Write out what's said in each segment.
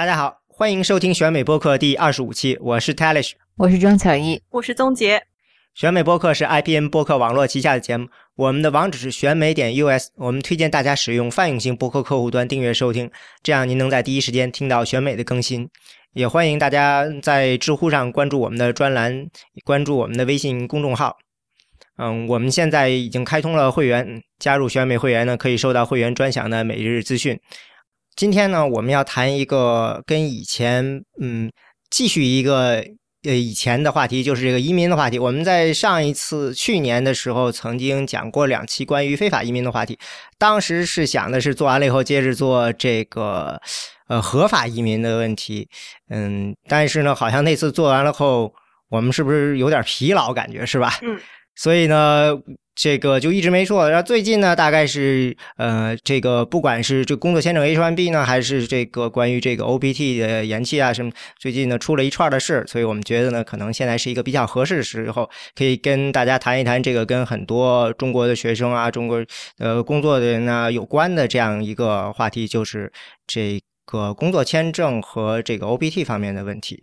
大家好，欢迎收听选美播客第二十五期，我是 Talish，我是庄巧艺，我是宗杰。选美播客是 IPN 播客网络旗下的节目，我们的网址是选美点 US，我们推荐大家使用泛用型播客客户端订阅收听，这样您能在第一时间听到选美的更新。也欢迎大家在知乎上关注我们的专栏，关注我们的微信公众号。嗯，我们现在已经开通了会员，加入选美会员呢，可以收到会员专享的每日资讯。今天呢，我们要谈一个跟以前，嗯，继续一个呃以前的话题，就是这个移民的话题。我们在上一次去年的时候曾经讲过两期关于非法移民的话题，当时是想的是做完了以后接着做这个呃合法移民的问题，嗯，但是呢，好像那次做完了后，我们是不是有点疲劳感觉是吧？嗯，所以呢。这个就一直没说，然后最近呢，大概是呃，这个不管是这工作签证 H1B 呢，还是这个关于这个 OPT 的延期啊什么，最近呢出了一串的事，所以我们觉得呢，可能现在是一个比较合适的时候，可以跟大家谈一谈这个跟很多中国的学生啊、中国呃工作的人呢有关的这样一个话题，就是这个工作签证和这个 OPT 方面的问题，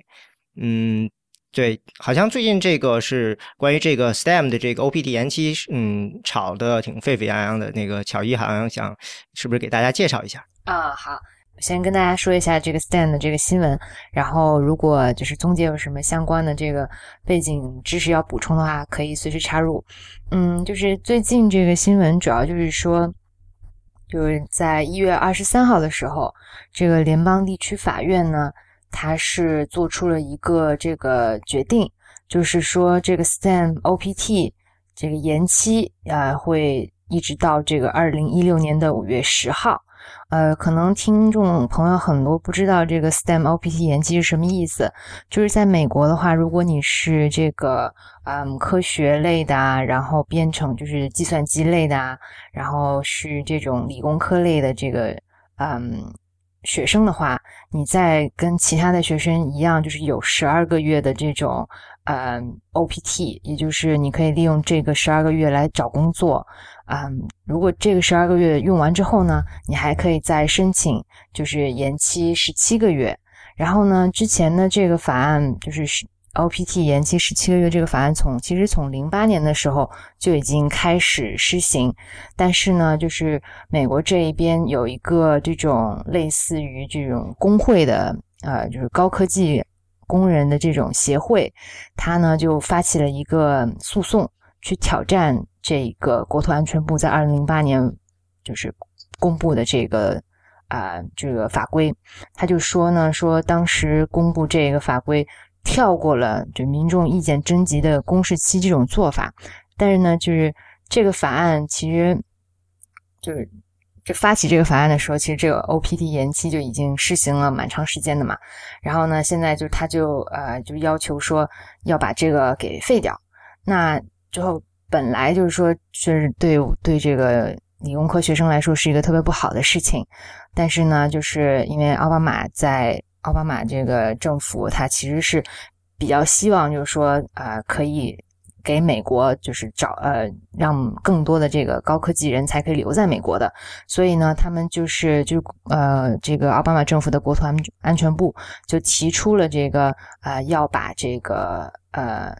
嗯。对，好像最近这个是关于这个 STEM 的这个 OPT 延期，嗯，炒的挺沸沸扬扬的。那个巧一好像想，是不是给大家介绍一下？啊，好，先跟大家说一下这个 STEM 的这个新闻。然后，如果就是中介有什么相关的这个背景知识要补充的话，可以随时插入。嗯，就是最近这个新闻主要就是说，就是在一月二十三号的时候，这个联邦地区法院呢。他是做出了一个这个决定，就是说这个 STEM OPT 这个延期啊，会一直到这个二零一六年的五月十号。呃，可能听众朋友很多不知道这个 STEM OPT 延期是什么意思。就是在美国的话，如果你是这个嗯科学类的，然后编程就是计算机类的，然后是这种理工科类的这个嗯。学生的话，你再跟其他的学生一样，就是有十二个月的这种呃 OPT，也就是你可以利用这个十二个月来找工作。嗯，如果这个十二个月用完之后呢，你还可以再申请，就是延期十七个月。然后呢，之前呢这个法案就是。OPT 延期十七个月这个法案从其实从零八年的时候就已经开始施行，但是呢，就是美国这一边有一个这种类似于这种工会的呃，就是高科技工人的这种协会，他呢就发起了一个诉讼，去挑战这个国土安全部在二零零八年就是公布的这个啊这个法规，他就说呢说当时公布这个法规。跳过了就民众意见征集的公示期这种做法，但是呢，就是这个法案其实就是这发起这个法案的时候，其实这个 OPT 延期就已经施行了蛮长时间的嘛。然后呢，现在就他就呃就要求说要把这个给废掉。那之后本来就是说就是对对这个理工科学生来说是一个特别不好的事情，但是呢，就是因为奥巴马在。奥巴马这个政府，他其实是比较希望，就是说，啊，可以给美国就是找呃，让更多的这个高科技人才可以留在美国的。所以呢，他们就是就呃，这个奥巴马政府的国土安安全部就提出了这个呃，要把这个呃，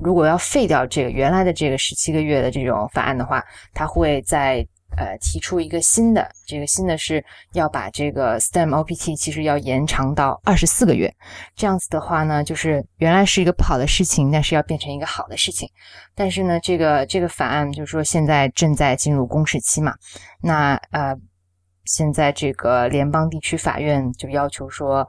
如果要废掉这个原来的这个十七个月的这种法案的话，他会在。呃，提出一个新的，这个新的是要把这个 STEM OPT 其实要延长到二十四个月，这样子的话呢，就是原来是一个不好的事情，但是要变成一个好的事情。但是呢，这个这个法案就是说现在正在进入公示期嘛，那呃，现在这个联邦地区法院就要求说。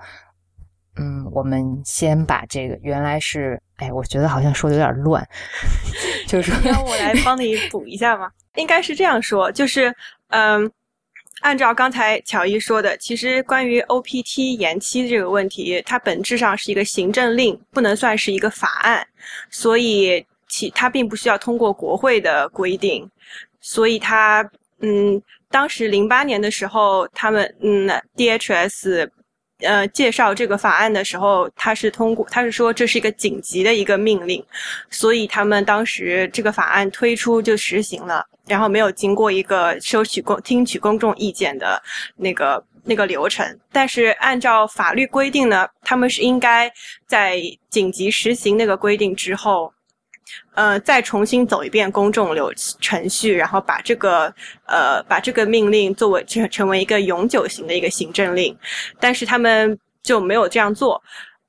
嗯，我们先把这个原来是，哎，我觉得好像说的有点乱，就是让我来帮你补一下吗？应该是这样说，就是，嗯，按照刚才乔伊说的，其实关于 OPT 延期这个问题，它本质上是一个行政令，不能算是一个法案，所以其它并不需要通过国会的规定，所以它，嗯，当时零八年的时候，他们，嗯，DHS。呃，介绍这个法案的时候，他是通过，他是说这是一个紧急的一个命令，所以他们当时这个法案推出就实行了，然后没有经过一个收取公听取公众意见的那个那个流程。但是按照法律规定呢，他们是应该在紧急实行那个规定之后，呃，再重新走一遍公众流程序，然后把这个呃把这个命令作为成成为一个永久型的一个行政令。但是他们就没有这样做，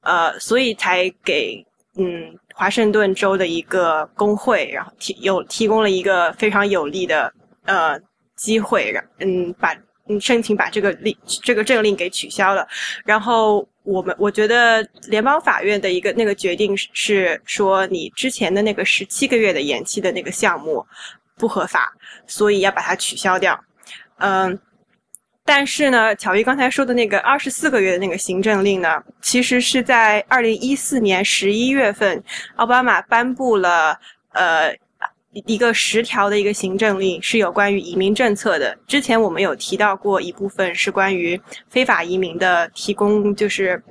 呃，所以才给嗯。华盛顿州的一个工会，然后提有提供了一个非常有利的呃机会，让嗯把嗯申请把这个令这个政令给取消了。然后我们我觉得联邦法院的一个那个决定是说，你之前的那个十七个月的延期的那个项目不合法，所以要把它取消掉。嗯。但是呢，巧玉刚才说的那个二十四个月的那个行政令呢，其实是在二零一四年十一月份，奥巴马颁布了呃一个十条的一个行政令，是有关于移民政策的。之前我们有提到过一部分是关于非法移民的提供，就是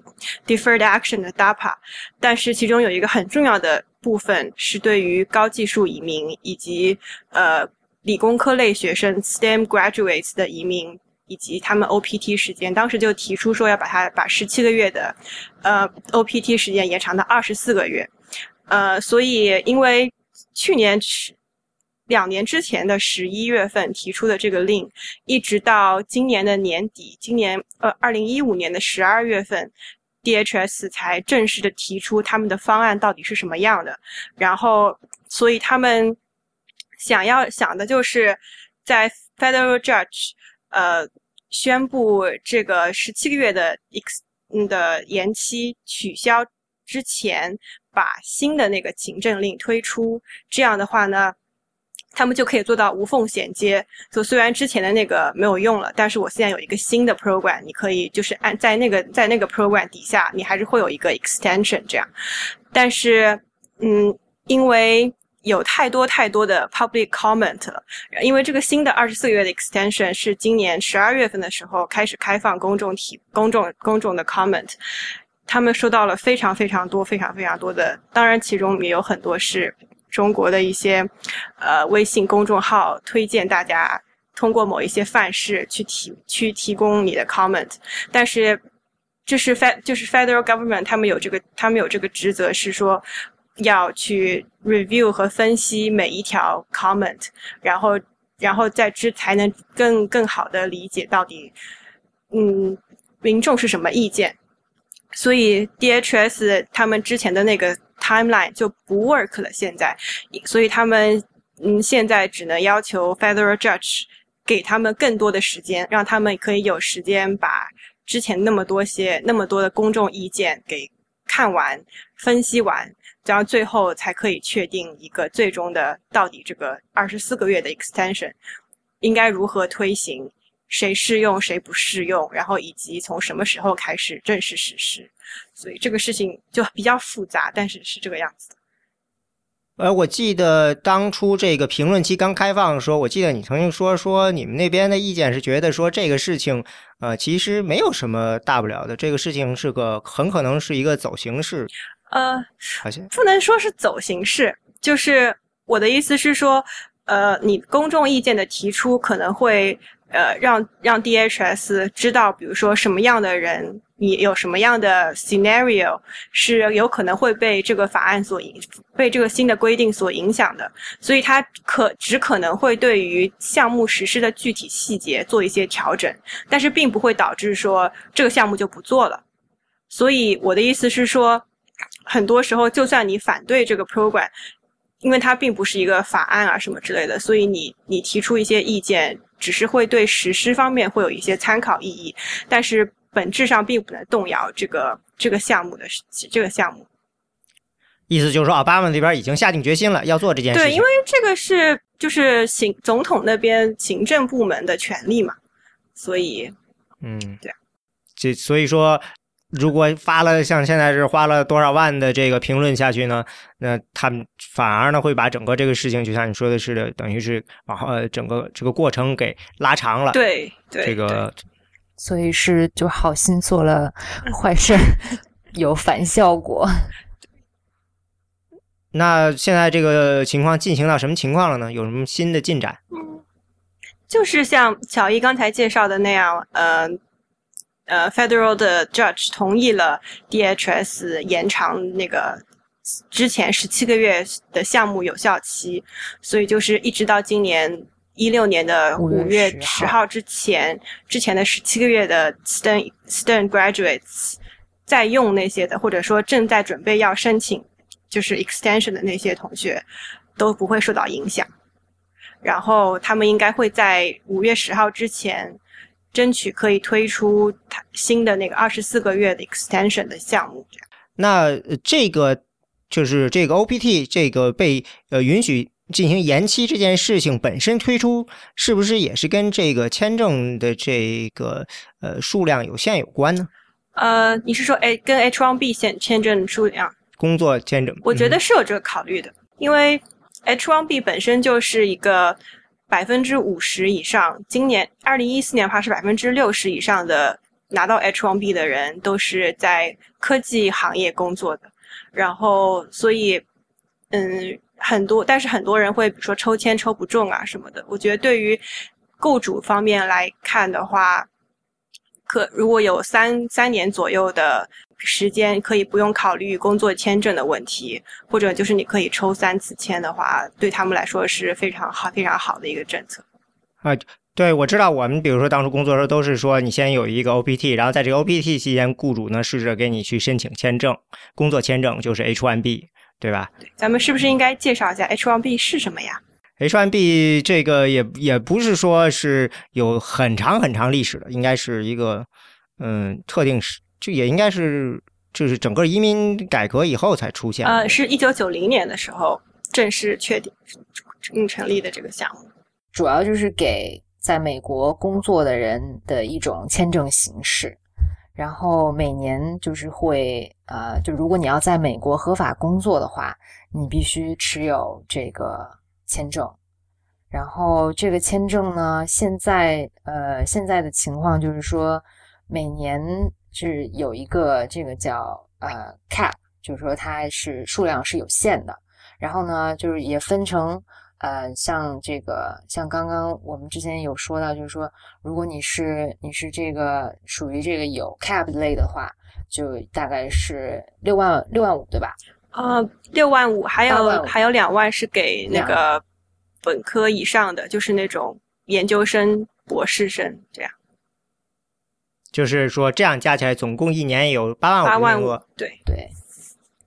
deferred action 的 DAPA，但是其中有一个很重要的部分是对于高技术移民以及呃理工科类学生 STEM graduates 的移民。以及他们 OPT 时间，当时就提出说要把它把十七个月的，呃 OPT 时间延长到二十四个月，呃，所以因为去年十两年之前的十一月份提出的这个令，一直到今年的年底，今年呃二零一五年的十二月份，DHS 才正式的提出他们的方案到底是什么样的，然后所以他们想要想的就是在 Federal Judge。呃，宣布这个十七个月的 ex 的延期取消之前，把新的那个行政令推出。这样的话呢，他们就可以做到无缝衔接。就虽然之前的那个没有用了，但是我现在有一个新的 program，你可以就是按在那个在那个 program 底下，你还是会有一个 extension 这样。但是，嗯，因为。有太多太多的 public comment 了，因为这个新的二十四个月的 extension 是今年十二月份的时候开始开放公众提公众公众的 comment，他们收到了非常非常多非常非常多的，当然其中也有很多是中国的一些呃微信公众号推荐大家通过某一些范式去提去提供你的 comment，但是这是 fed 就是 federal government 他们有这个他们有这个职责是说。要去 review 和分析每一条 comment，然后，然后再知才能更更好的理解到底，嗯，民众是什么意见。所以 DHS 他们之前的那个 timeline 就不 work 了。现在，所以他们嗯现在只能要求 federal judge 给他们更多的时间，让他们可以有时间把之前那么多些那么多的公众意见给看完、分析完。然后最后才可以确定一个最终的到底这个二十四个月的 extension 应该如何推行，谁适用谁不适用，然后以及从什么时候开始正式实施。所以这个事情就比较复杂，但是是这个样子的。呃，我记得当初这个评论期刚开放的时候，我记得你曾经说说你们那边的意见是觉得说这个事情，呃，其实没有什么大不了的，这个事情是个很可能是一个走形式。呃，不能说是走形式，就是我的意思是说，呃，你公众意见的提出可能会，呃，让让 DHS 知道，比如说什么样的人，你有什么样的 scenario 是有可能会被这个法案所影，被这个新的规定所影响的，所以它可只可能会对于项目实施的具体细节做一些调整，但是并不会导致说这个项目就不做了。所以我的意思是说。很多时候，就算你反对这个 program，因为它并不是一个法案啊什么之类的，所以你你提出一些意见，只是会对实施方面会有一些参考意义，但是本质上并不能动摇这个这个项目的这个项目。意思就是说，奥巴马这边已经下定决心了，要做这件事。对，因为这个是就是行总统那边行政部门的权利嘛，所以，嗯，对，这所以说。如果发了像现在是花了多少万的这个评论下去呢？那他们反而呢会把整个这个事情，就像你说的似的，等于是往后整个这个过程给拉长了。对，对，这个，所以是就好心做了坏事，有反效果。那现在这个情况进行到什么情况了呢？有什么新的进展？嗯，就是像乔伊刚才介绍的那样，呃。呃，federal 的 judge 同意了 DHS 延长那个之前十七个月的项目有效期，所以就是一直到今年一六年的五月十号之前，之前的十七个月的 Stern Stern graduates 在用那些的，或者说正在准备要申请就是 extension 的那些同学都不会受到影响。然后他们应该会在五月十号之前，争取可以推出新的那个二十四个月的 extension 的项目。那这个就是这个 OPT 这个被呃允许进行延期这件事情本身推出，是不是也是跟这个签证的这个呃数量有限有关呢？呃，你是说诶跟 H1B 签签证数量？工作签证？我觉得是有这个考虑的，因为。H1B 本身就是一个百分之五十以上，今年二零一四年的话是百分之六十以上的拿到 H1B 的人都是在科技行业工作的，然后所以嗯很多，但是很多人会比如说抽签抽不中啊什么的。我觉得对于雇主方面来看的话，可如果有三三年左右的。时间可以不用考虑工作签证的问题，或者就是你可以抽三次签的话，对他们来说是非常好、非常好的一个政策。啊，对，我知道我们比如说当初工作的时候都是说你先有一个 OPT，然后在这个 OPT 期间，雇主呢试着给你去申请签证，工作签证就是 H1B，对吧？对，咱们是不是应该介绍一下 H1B 是什么呀？H1B 这个也也不是说是有很长很长历史的，应该是一个嗯特定时。这也应该是，就是整个移民改革以后才出现。呃，是一九九零年的时候正式确定并成立的这个项目，主要就是给在美国工作的人的一种签证形式。然后每年就是会呃，就如果你要在美国合法工作的话，你必须持有这个签证。然后这个签证呢，现在呃现在的情况就是说每年。是有一个这个叫呃 cap，就是说它是数量是有限的。然后呢，就是也分成呃像这个像刚刚我们之前有说到，就是说如果你是你是这个属于这个有 cap 类的话，就大概是六万六万五，对吧？呃，六万五，还有还有两万是给那个本科以上的，就是那种研究生、博士生这样。就是说，这样加起来总共一年有八万五名额。对对，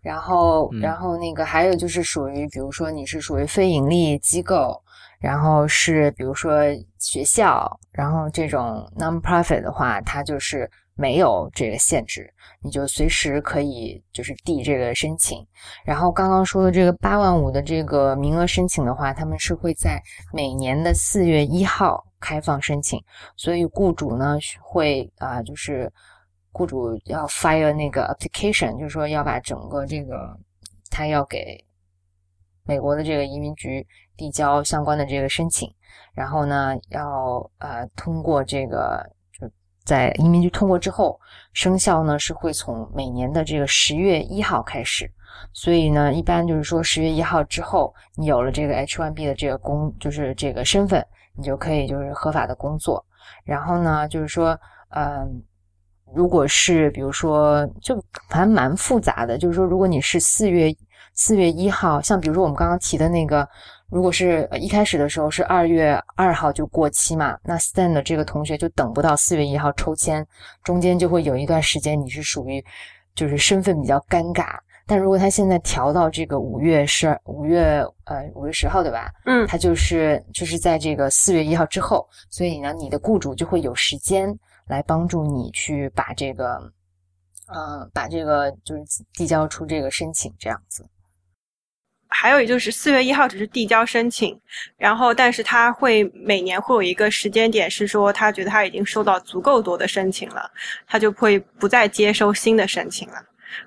然后然后那个还有就是属于，比如说你是属于非盈利机构，然后是比如说学校，然后这种 non-profit 的话，它就是没有这个限制，你就随时可以就是递这个申请。然后刚刚说的这个八万五的这个名额申请的话，他们是会在每年的四月一号。开放申请，所以雇主呢会啊，就是雇主要 fire 那个 application，就是说要把整个这个他要给美国的这个移民局递交相关的这个申请，然后呢要呃通过这个在移民局通过之后生效呢是会从每年的这个十月一号开始，所以呢一般就是说十月一号之后你有了这个 H1B 的这个工就是这个身份。你就可以就是合法的工作，然后呢，就是说，嗯，如果是比如说，就还蛮复杂的，就是说，如果你是四月四月一号，像比如说我们刚刚提的那个，如果是一开始的时候是二月二号就过期嘛，那 Stan 的这个同学就等不到四月一号抽签，中间就会有一段时间你是属于就是身份比较尴尬。但如果他现在调到这个五月十二五月呃五月十号对吧？嗯，他就是就是在这个四月一号之后，所以呢，你的雇主就会有时间来帮助你去把这个，嗯，把这个就是递交出这个申请这样子。还有就是四月一号只是递交申请，然后但是他会每年会有一个时间点是说他觉得他已经收到足够多的申请了，他就会不再接收新的申请了。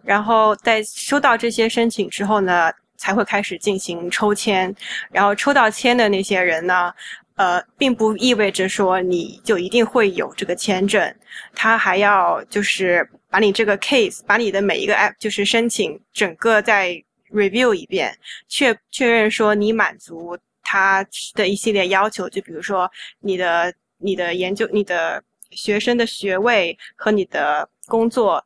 然后在收到这些申请之后呢，才会开始进行抽签。然后抽到签的那些人呢，呃，并不意味着说你就一定会有这个签证，他还要就是把你这个 case，把你的每一个 app 就是申请整个在 review 一遍，确确认说你满足他的一系列要求，就比如说你的你的研究你的学生的学位和你的工作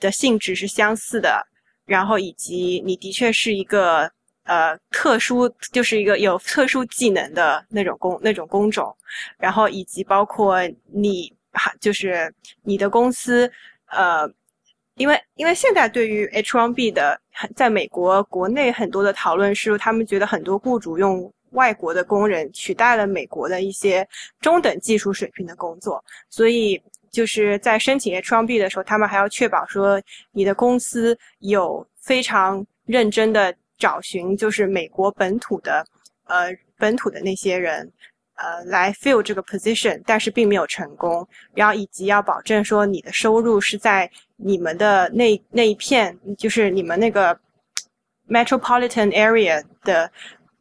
的性质是相似的，然后以及你的确是一个呃特殊，就是一个有特殊技能的那种工那种工种，然后以及包括你还就是你的公司呃。因为，因为现在对于 H1B 的，在美国国内很多的讨论是，他们觉得很多雇主用外国的工人取代了美国的一些中等技术水平的工作，所以就是在申请 H1B 的时候，他们还要确保说你的公司有非常认真的找寻，就是美国本土的，呃，本土的那些人。呃，来 fill 这个 position，但是并没有成功。然后以及要保证说你的收入是在你们的那那一片，就是你们那个 metropolitan area 的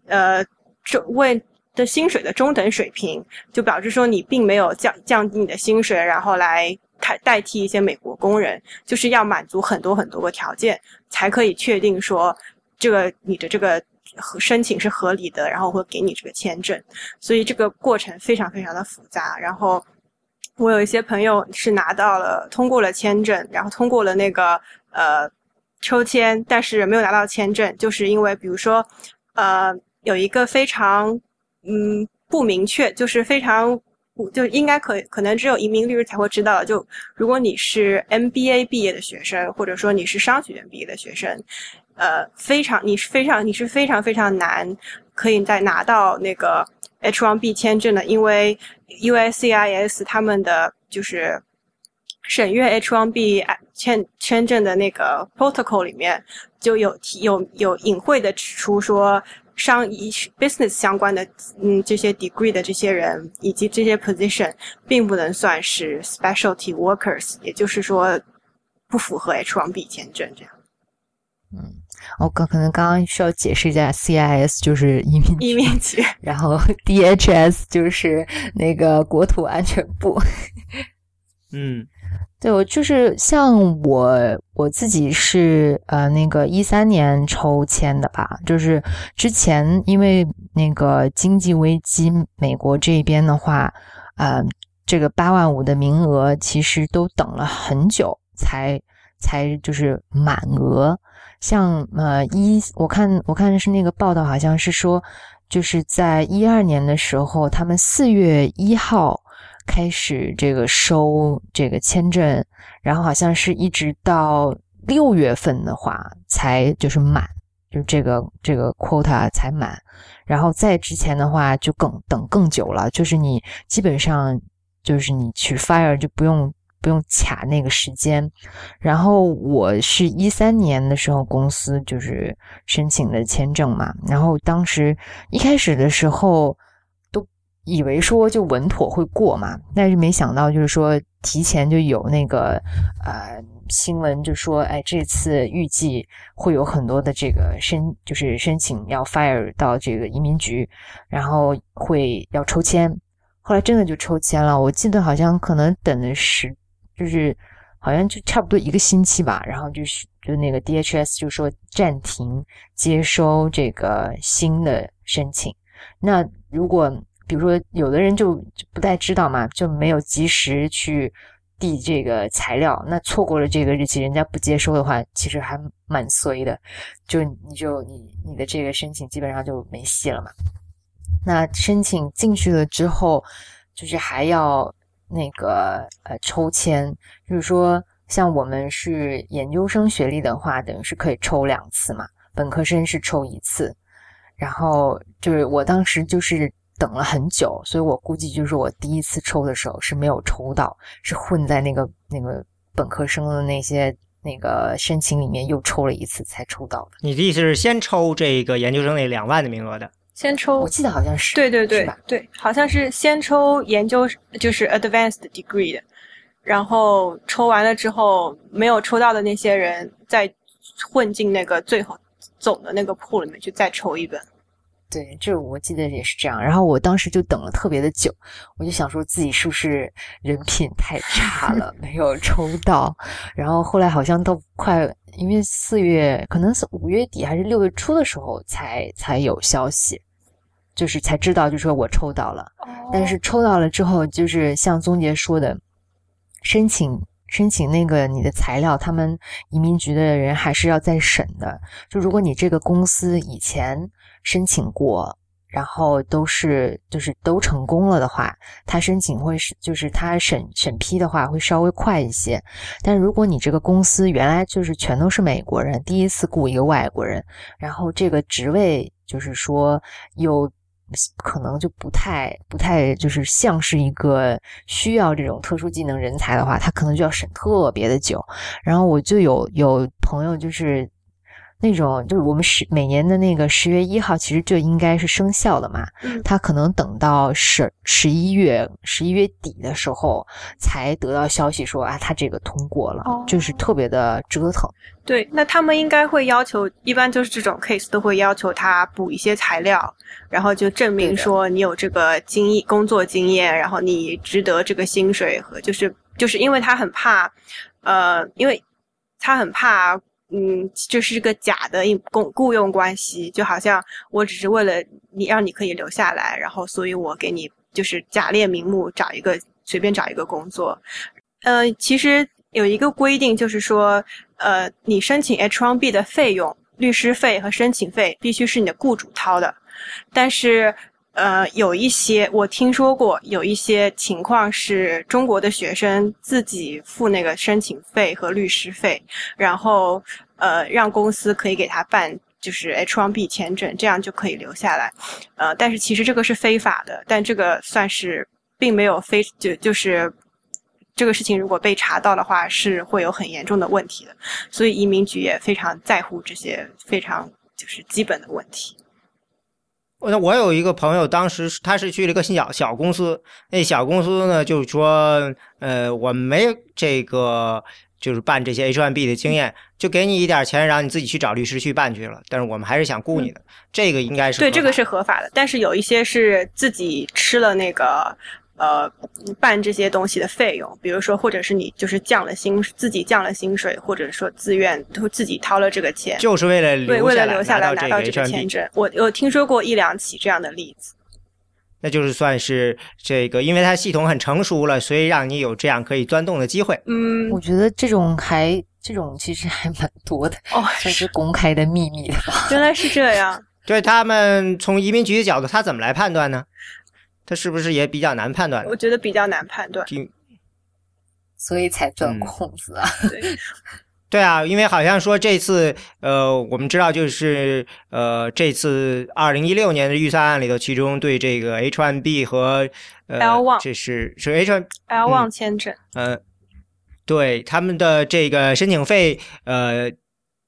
呃中为的薪水的中等水平，就表示说你并没有降降低你的薪水，然后来代代替一些美国工人，就是要满足很多很多个条件，才可以确定说这个你的这个。申请是合理的，然后会给你这个签证，所以这个过程非常非常的复杂。然后我有一些朋友是拿到了通过了签证，然后通过了那个呃抽签，但是没有拿到签证，就是因为比如说呃有一个非常嗯不明确，就是非常就应该可可能只有移民律师才会知道，就如果你是 MBA 毕业的学生，或者说你是商学院毕业的学生。呃，非常，你是非常，你是非常非常难，可以再拿到那个 H1B 签证的，因为 USCIS 他们的就是审阅 H1B 签签证的那个 protocol 里面就有提有有隐晦的指出说，商以 business 相关的嗯这些 degree 的这些人以及这些 position 并不能算是 specialty workers，也就是说不符合 H1B 签证这样。嗯。我刚可能刚刚需要解释一下，CIS 就是移民移民局，然后 DHS 就是那个国土安全部。嗯，对我就是像我我自己是呃那个一三年抽签的吧，就是之前因为那个经济危机，美国这边的话，呃，这个八万五的名额其实都等了很久才才就是满额。像呃一，我看我看的是那个报道，好像是说，就是在一二年的时候，他们四月一号开始这个收这个签证，然后好像是一直到六月份的话才就是满，就这个这个 quota 才满，然后在之前的话就更等更久了，就是你基本上就是你去 fire 就不用。不用卡那个时间，然后我是一三年的时候公司就是申请的签证嘛，然后当时一开始的时候都以为说就稳妥会过嘛，但是没想到就是说提前就有那个呃新闻就说，哎，这次预计会有很多的这个申就是申请要 fire 到这个移民局，然后会要抽签，后来真的就抽签了，我记得好像可能等的是。就是好像就差不多一个星期吧，然后就是就那个 DHS 就说暂停接收这个新的申请。那如果比如说有的人就不太知道嘛，就没有及时去递这个材料，那错过了这个日期，人家不接收的话，其实还蛮衰的。就你就你你的这个申请基本上就没戏了嘛。那申请进去了之后，就是还要。那个呃，抽签就是说，像我们是研究生学历的话，等于是可以抽两次嘛。本科生是抽一次，然后就是我当时就是等了很久，所以我估计就是我第一次抽的时候是没有抽到，是混在那个那个本科生的那些那个申请里面又抽了一次才抽到的。你的意思是先抽这个研究生那两万的名额的？先抽，我记得好像是，对对对对，好像是先抽研究，就是 advanced degree 的，然后抽完了之后没有抽到的那些人再混进那个最后总的那个铺里面去再抽一本。对，这我记得也是这样。然后我当时就等了特别的久，我就想说自己是不是人品太差了，没有抽到。然后后来好像都快，因为四月可能是五月底还是六月初的时候才才有消息。就是才知道，就说我抽到了，但是抽到了之后，就是像宗杰说的，申请申请那个你的材料，他们移民局的人还是要再审的。就如果你这个公司以前申请过。然后都是就是都成功了的话，他申请会是就是他审审批的话会稍微快一些。但如果你这个公司原来就是全都是美国人，第一次雇一个外国人，然后这个职位就是说又可能就不太不太就是像是一个需要这种特殊技能人才的话，他可能就要审特别的久。然后我就有有朋友就是。那种就是我们十每年的那个十月一号，其实就应该是生效的嘛。他可能等到十十一月十一月底的时候，才得到消息说啊，他这个通过了，就是特别的折腾。对，那他们应该会要求，一般就是这种 case 都会要求他补一些材料，然后就证明说你有这个经验、工作经验，然后你值得这个薪水和就是就是因为他很怕，呃，因为他很怕。嗯，就是个假的雇雇佣关系，就好像我只是为了你让你可以留下来，然后所以我给你就是假列名目找一个随便找一个工作。呃，其实有一个规定，就是说，呃，你申请 H1B 的费用，律师费和申请费必须是你的雇主掏的，但是。呃，有一些我听说过，有一些情况是中国的学生自己付那个申请费和律师费，然后呃让公司可以给他办就是 H1B 签证，这样就可以留下来。呃，但是其实这个是非法的，但这个算是并没有非就就是这个事情如果被查到的话，是会有很严重的问题的。所以移民局也非常在乎这些非常就是基本的问题。那我有一个朋友，当时他是去了一个小小公司，那小公司呢，就是说，呃，我们没这个，就是办这些 H1B 的经验，就给你一点钱，然后你自己去找律师去办去了。但是我们还是想雇你的，这个应该是对，这个是合法的。但是有一些是自己吃了那个。呃，办这些东西的费用，比如说，或者是你就是降了薪，自己降了薪水，或者说自愿都自己掏了这个钱，就是为了对，为了留下来拿到这个签证。我我听说过一两起这样的例子。那就是算是这个，因为它系统很成熟了，所以让你有这样可以钻洞的机会。嗯，我觉得这种还这种其实还蛮多的哦，算是公开的秘密的。原来是这样。对他们从移民局的角度，他怎么来判断呢？他是不是也比较难判断？我觉得比较难判断，所以才钻空子啊。对，对啊，因为好像说这次，呃，我们知道就是呃，这次二零一六年的预算案里头，其中对这个 H1B 和呃，L1 这是是 H1 L1 签证，呃，对他们的这个申请费，呃，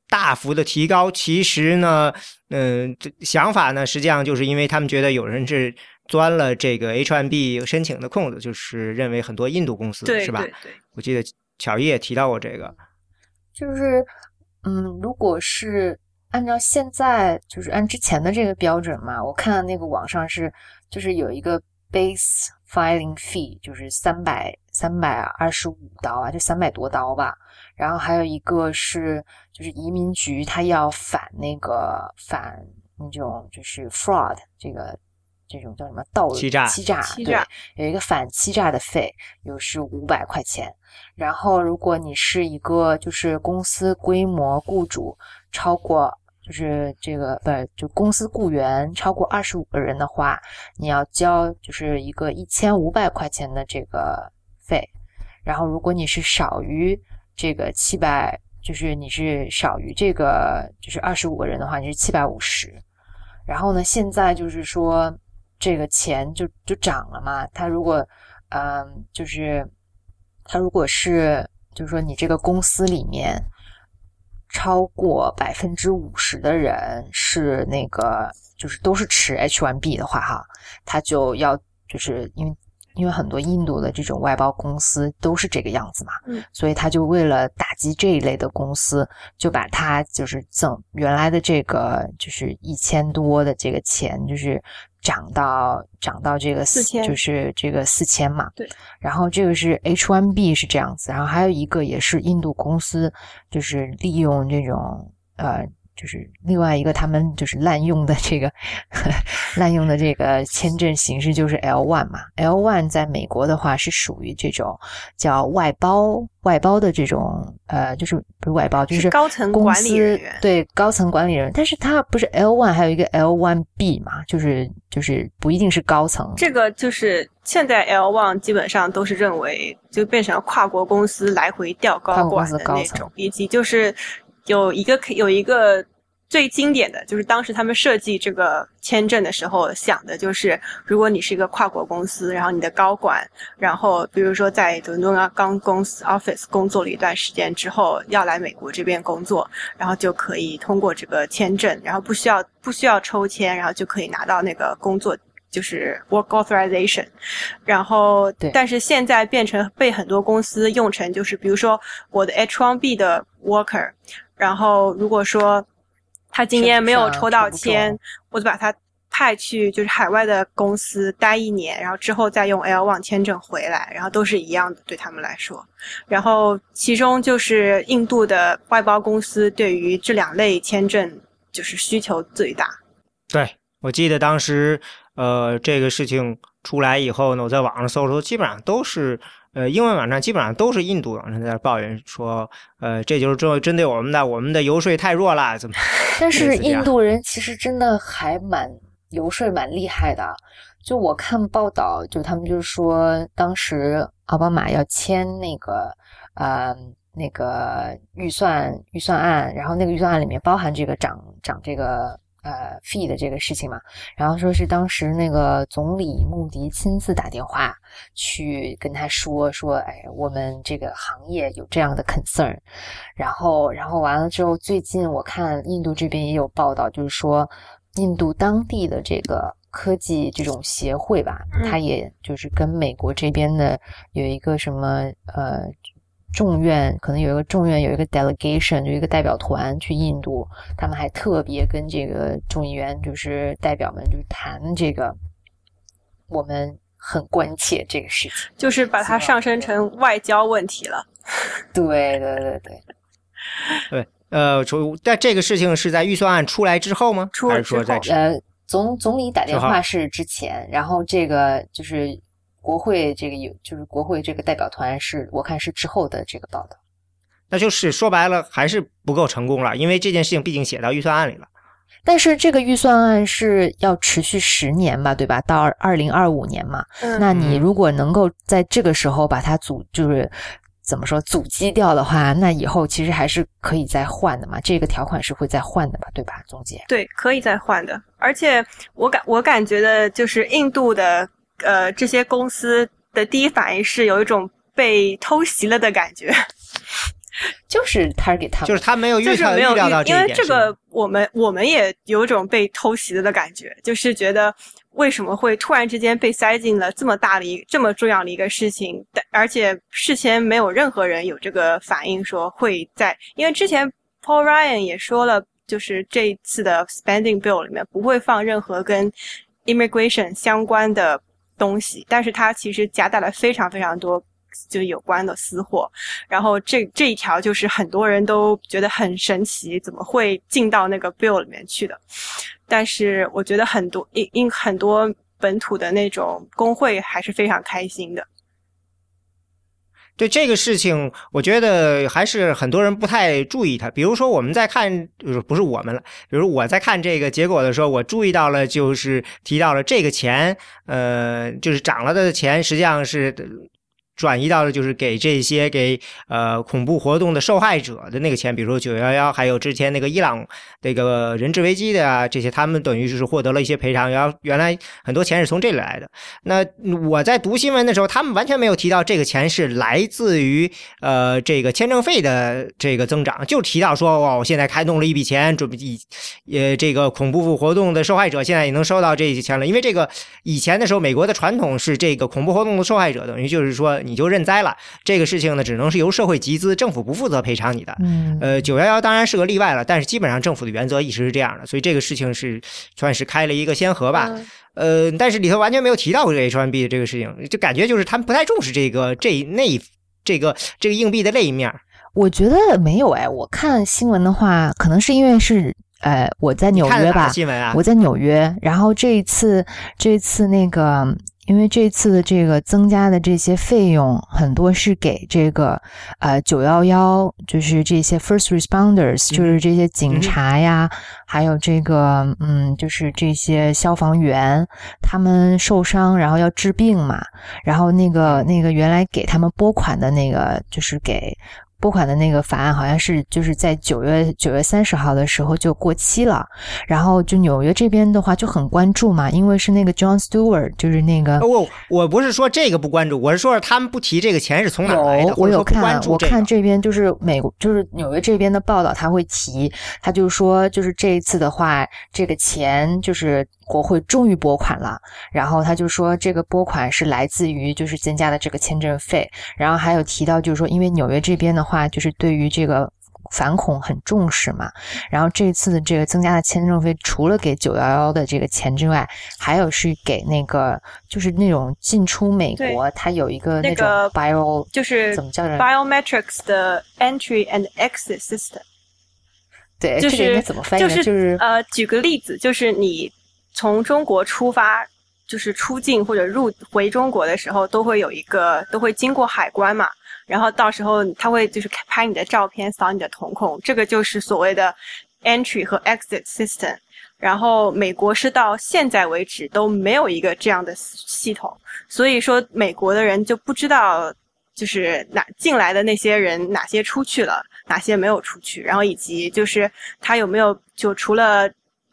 大幅的提高。其实呢，嗯，想法呢，实际上就是因为他们觉得有人是。钻了这个 H1B 申请的空子，就是认为很多印度公司是吧？对，我记得巧叶也提到过这个。就是，嗯，如果是按照现在，就是按之前的这个标准嘛，我看那个网上是，就是有一个 base filing fee，就是三百三百二十五刀啊，就三百多刀吧。然后还有一个是，就是移民局他要反那个反那种就是 fraud 这个。这种叫什么盗欺诈？欺诈对，有一个反欺诈的费，有是五百块钱。然后，如果你是一个就是公司规模雇主超过就是这个不就公司雇员超过二十五个人的话，你要交就是一个一千五百块钱的这个费。然后，如果你是少于这个七百，就是你是少于这个就是二十五个人的话，你是七百五十。然后呢，现在就是说。这个钱就就涨了嘛？他如果，嗯，就是他如果是，就是说你这个公司里面超过百分之五十的人是那个，就是都是持 H1B 的话，哈，他就要就是因为。因为很多印度的这种外包公司都是这个样子嘛，嗯，所以他就为了打击这一类的公司，就把他就是赠原来的这个就是一千多的这个钱，就是涨到涨到这个四千，就是这个四千嘛。对。然后这个是 H1B 是这样子，然后还有一个也是印度公司，就是利用这种呃就是另外一个他们就是滥用的这个 滥用的这个签证形式就是 L one 嘛，L one 在美国的话是属于这种叫外包外包的这种呃，就是不是外包，就是高层公管理人司员对高层管理人，但是它不是 L one，还有一个 L one B 嘛，就是就是不一定是高层，这个就是现在 L one 基本上都是认为就变成跨国公司来回调高管的那司高层种，以及就是有一个有一个最经典的就是当时他们设计这个签证的时候想的就是，如果你是一个跨国公司，然后你的高管，然后比如说在伦敦啊刚公司 office 工作了一段时间之后，要来美国这边工作，然后就可以通过这个签证，然后不需要不需要抽签，然后就可以拿到那个工作。就是 work authorization，然后对但是现在变成被很多公司用成就是，比如说我的 H1B 的 worker，然后如果说他今年没有抽到签，我就把他派去就是海外的公司待一年，然后之后再用 L1 签证回来，然后都是一样的对他们来说。然后其中就是印度的外包公司对于这两类签证就是需求最大。对我记得当时呃这个事情出来以后呢，我在网上搜的时候，基本上都是呃英文网站基本上都是印度网站在那抱怨说，呃这就是针针对我们的，我们的游说太弱了，怎么？但是印度人其实真的还蛮游说蛮厉害的。就我看报道，就他们就是说，当时奥巴马要签那个呃那个预算预算案，然后那个预算案里面包含这个涨涨这个呃 fee 的这个事情嘛，然后说是当时那个总理穆迪亲自打电话去跟他说说，哎，我们这个行业有这样的 concern，然后然后完了之后，最近我看印度这边也有报道，就是说印度当地的这个科技这种协会吧，嗯它也就是跟美国这边的有一个什么呃。众院可能有一个众院有一个 delegation，就一个代表团去印度，他们还特别跟这个众议员就是代表们就谈这个，我们很关切这个事情。就是把它上升成外交问题了。对对对对，对，呃，出但这个事情是在预算案出来之后吗？出了还是说在之后呃，总总理打电话是之前，然后这个就是国会这个有就是国会这个代表团是我看是之后的这个报道。那就是说白了还是不够成功了，因为这件事情毕竟写到预算案里了。但是这个预算案是要持续十年吧，对吧？到二零二五年嘛。嗯那你嗯如果能够在这个时候把它阻，就是怎么说阻击掉的话，那以后其实还是可以再换的嘛。这个条款是会再换的嘛，对吧，总结？对，可以再换的。而且我感我感觉的就是印度的呃这些公司的第一反应是有一种被偷袭了的感觉，就是 target 他们，就是他没有预料就是没有料到预因为这个我们我们也有种被偷袭了的感觉，就是觉得为什么会突然之间被塞进了这么大的一这么重要的一个事情，但而且事先没有任何人有这个反应说会在，因为之前 Paul Ryan 也说了，就是这一次的 spending bill 里面不会放任何跟 immigration 相关的东西，但是它其实夹带了非常非常多就有关的私货，然后这这一条就是很多人都觉得很神奇，怎么会进到那个 bill 里面去的？但是我觉得很多因因很多本土的那种工会还是非常开心的。对这个事情，我觉得还是很多人不太注意它。比如说，我们在看，就是不是我们了，比如我在看这个结果的时候，我注意到了，就是提到了这个钱，呃，就是涨了的钱，实际上是转移到了就是给这些给呃恐怖活动的受害者的那个钱，比如说九幺幺，还有之前那个伊朗那个人质危机的啊，这些他们等于就是获得了一些赔偿，然后原来很多钱是从这里来的。那我在读新闻的时候，他们完全没有提到这个钱是来自于呃这个签证费的这个增长，就提到说哦，现在开动了一笔钱，准备以呃这个恐怖活动的受害者现在也能收到这些钱了，因为这个以前的时候，美国的传统是这个恐怖活动的受害者等于就是说你就认栽了，这个事情呢只能是由社会集资，政府不负责赔偿你的。嗯，呃，九幺幺当然是个例外了，但是基本上政府的原则一直是这样的，所以这个事情是算是开了一个先河吧。嗯呃，但是里头完全没有提到这个 H1B 的这个事情，就感觉就是他们不太重视这个这那一这个这个硬币的那一面。我觉得没有哎，我看新闻的话，可能是因为是呃，我在纽约吧，新闻啊，我在纽约。然后这一次，这一次那个，因为这次的这个增加的这些费用，很多是给这个呃九幺幺，就是这些 first responders，就是这些警察呀，还有这个嗯，就是这些消防员，他们受伤然后要治病嘛，然后那个那个原来给他们拨款的那个，就是给。拨款的那个法案好像是就是在九月九月三十号的时候就过期了，然后就纽约这边的话就很关注嘛，因为是那个 John Stewart，就是那个我我不是说这个不关注，我是说他们不提这个钱是从哪来的，我有看，我看这边就是美国就是纽约这边的报道，他会提，他就说就是这一次的话，这个钱就是。国会终于拨款了，然后他就说这个拨款是来自于就是增加的这个签证费，然后还有提到就是说，因为纽约这边的话就是对于这个反恐很重视嘛，然后这次的这个增加的签证费除了给九幺幺的这个钱之外，还有是给那个就是那种进出美国，它有一个那种 bio 就是怎么叫着 biometrics 的 entry and exit system，对，就是怎么翻译？就是呃，举个例子，就是你。从中国出发，就是出境或者入回中国的时候，都会有一个都会经过海关嘛，然后到时候他会就是拍你的照片，扫你的瞳孔，这个就是所谓的 entry 和 exit system。然后美国是到现在为止都没有一个这样的系统，所以说美国的人就不知道就是哪进来的那些人哪些出去了，哪些没有出去，然后以及就是他有没有就除了。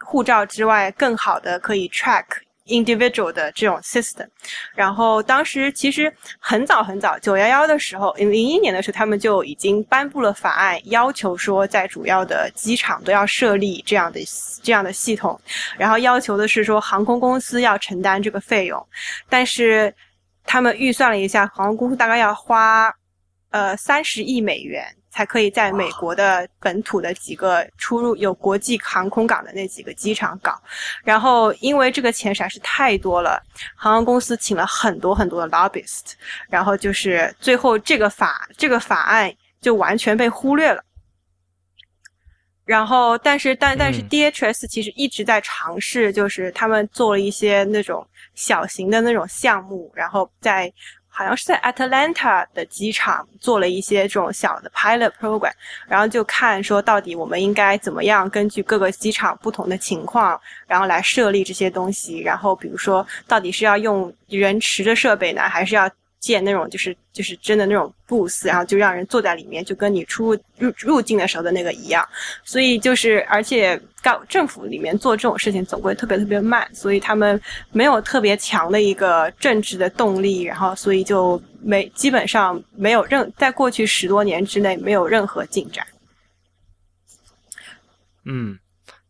护照之外，更好的可以 track individual 的这种 system。然后当时其实很早很早，九幺幺的时候，零一年的时候，他们就已经颁布了法案，要求说在主要的机场都要设立这样的这样的系统。然后要求的是说，航空公司要承担这个费用。但是他们预算了一下，航空公司大概要花呃三十亿美元。才可以在美国的本土的几个出入有国际航空港的那几个机场搞，然后因为这个钱实在是太多了，航空公司请了很多很多的 lobbyist，然后就是最后这个法这个法案就完全被忽略了。然后，但是但但是 DHS 其实一直在尝试，就是他们做了一些那种小型的那种项目，然后在。好像是在 Atlanta 的机场做了一些这种小的 pilot program，然后就看说到底我们应该怎么样根据各个机场不同的情况，然后来设立这些东西。然后比如说到底是要用人持的设备呢，还是要？建那种就是就是真的那种 booth，然后就让人坐在里面，就跟你出入入入境的时候的那个一样。所以就是，而且告政府里面做这种事情总归特别特别慢，所以他们没有特别强的一个政治的动力，然后所以就没基本上没有任在过去十多年之内没有任何进展。嗯。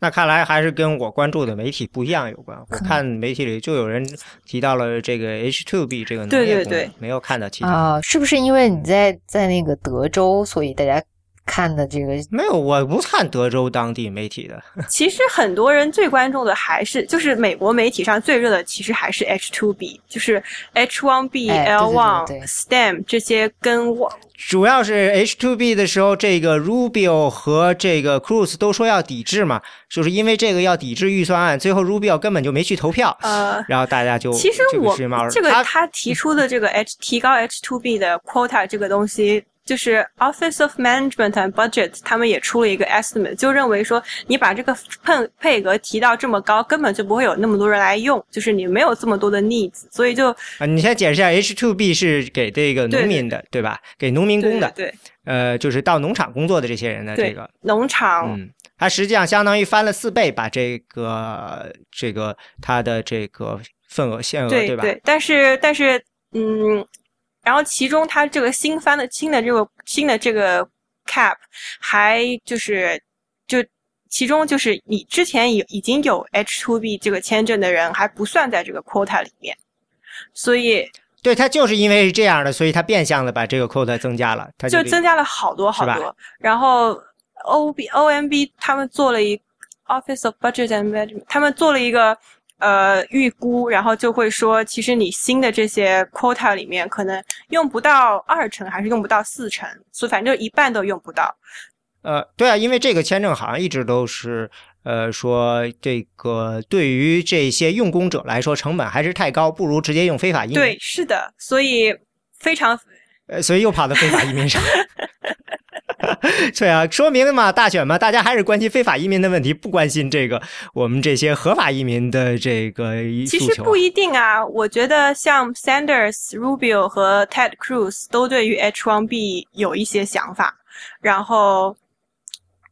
那看来还是跟我关注的媒体不一样有关。我看媒体里就有人提到了这个 H two B 这个农业对，没有看到其他。啊，是不是因为你在在那个德州，所以大家？看的这个没有，我不看德州当地媒体的。其实很多人最关注的还是，就是美国媒体上最热的，其实还是 H2B，就是 H1B、L1、STEM 这些跟我主要是 H2B 的时候，这个 Rubio 和这个 Cruz 都说要抵制嘛，就是因为这个要抵制预算案，最后 Rubio 根本就没去投票。呃，然后大家就其实我这个他提出的这个 H 提高 H2B 的 quota 这个东西。就是 Office of Management and Budget，他们也出了一个 estimate，就认为说你把这个配配额提到这么高，根本就不会有那么多人来用，就是你没有这么多的 needs，所以就啊，你先解释一下，H2B 是给这个农民的，对吧？给农民工的，对，呃，就是到农场工作的这些人的这个农场，嗯，它实际上相当于翻了四倍，把这个这个它的这个份额限额，对吧？对，但是但是嗯。然后其中它这个新翻的新的这个新的这个 cap 还就是就其中就是你之前有已经有 H2B 这个签证的人还不算在这个 quota 里面，所以对他就是因为是这样的，所以他变相的把这个 quota 增加了，他就增加了好多好多。然后 OB OMB 他们做了一 Office of Budget and Management，他们做了一个。呃，预估，然后就会说，其实你新的这些 quota 里面可能用不到二成，还是用不到四成，所以反正一半都用不到。呃，对啊，因为这个签证好像一直都是，呃，说这个对于这些用工者来说成本还是太高，不如直接用非法移民。对，是的，所以非常，呃，所以又跑到非法移民上。对啊，说明了嘛，大选嘛，大家还是关心非法移民的问题，不关心这个我们这些合法移民的这个其实不一定啊，我觉得像 Sanders、Rubio 和 Ted Cruz 都对于 H1B 有一些想法，然后，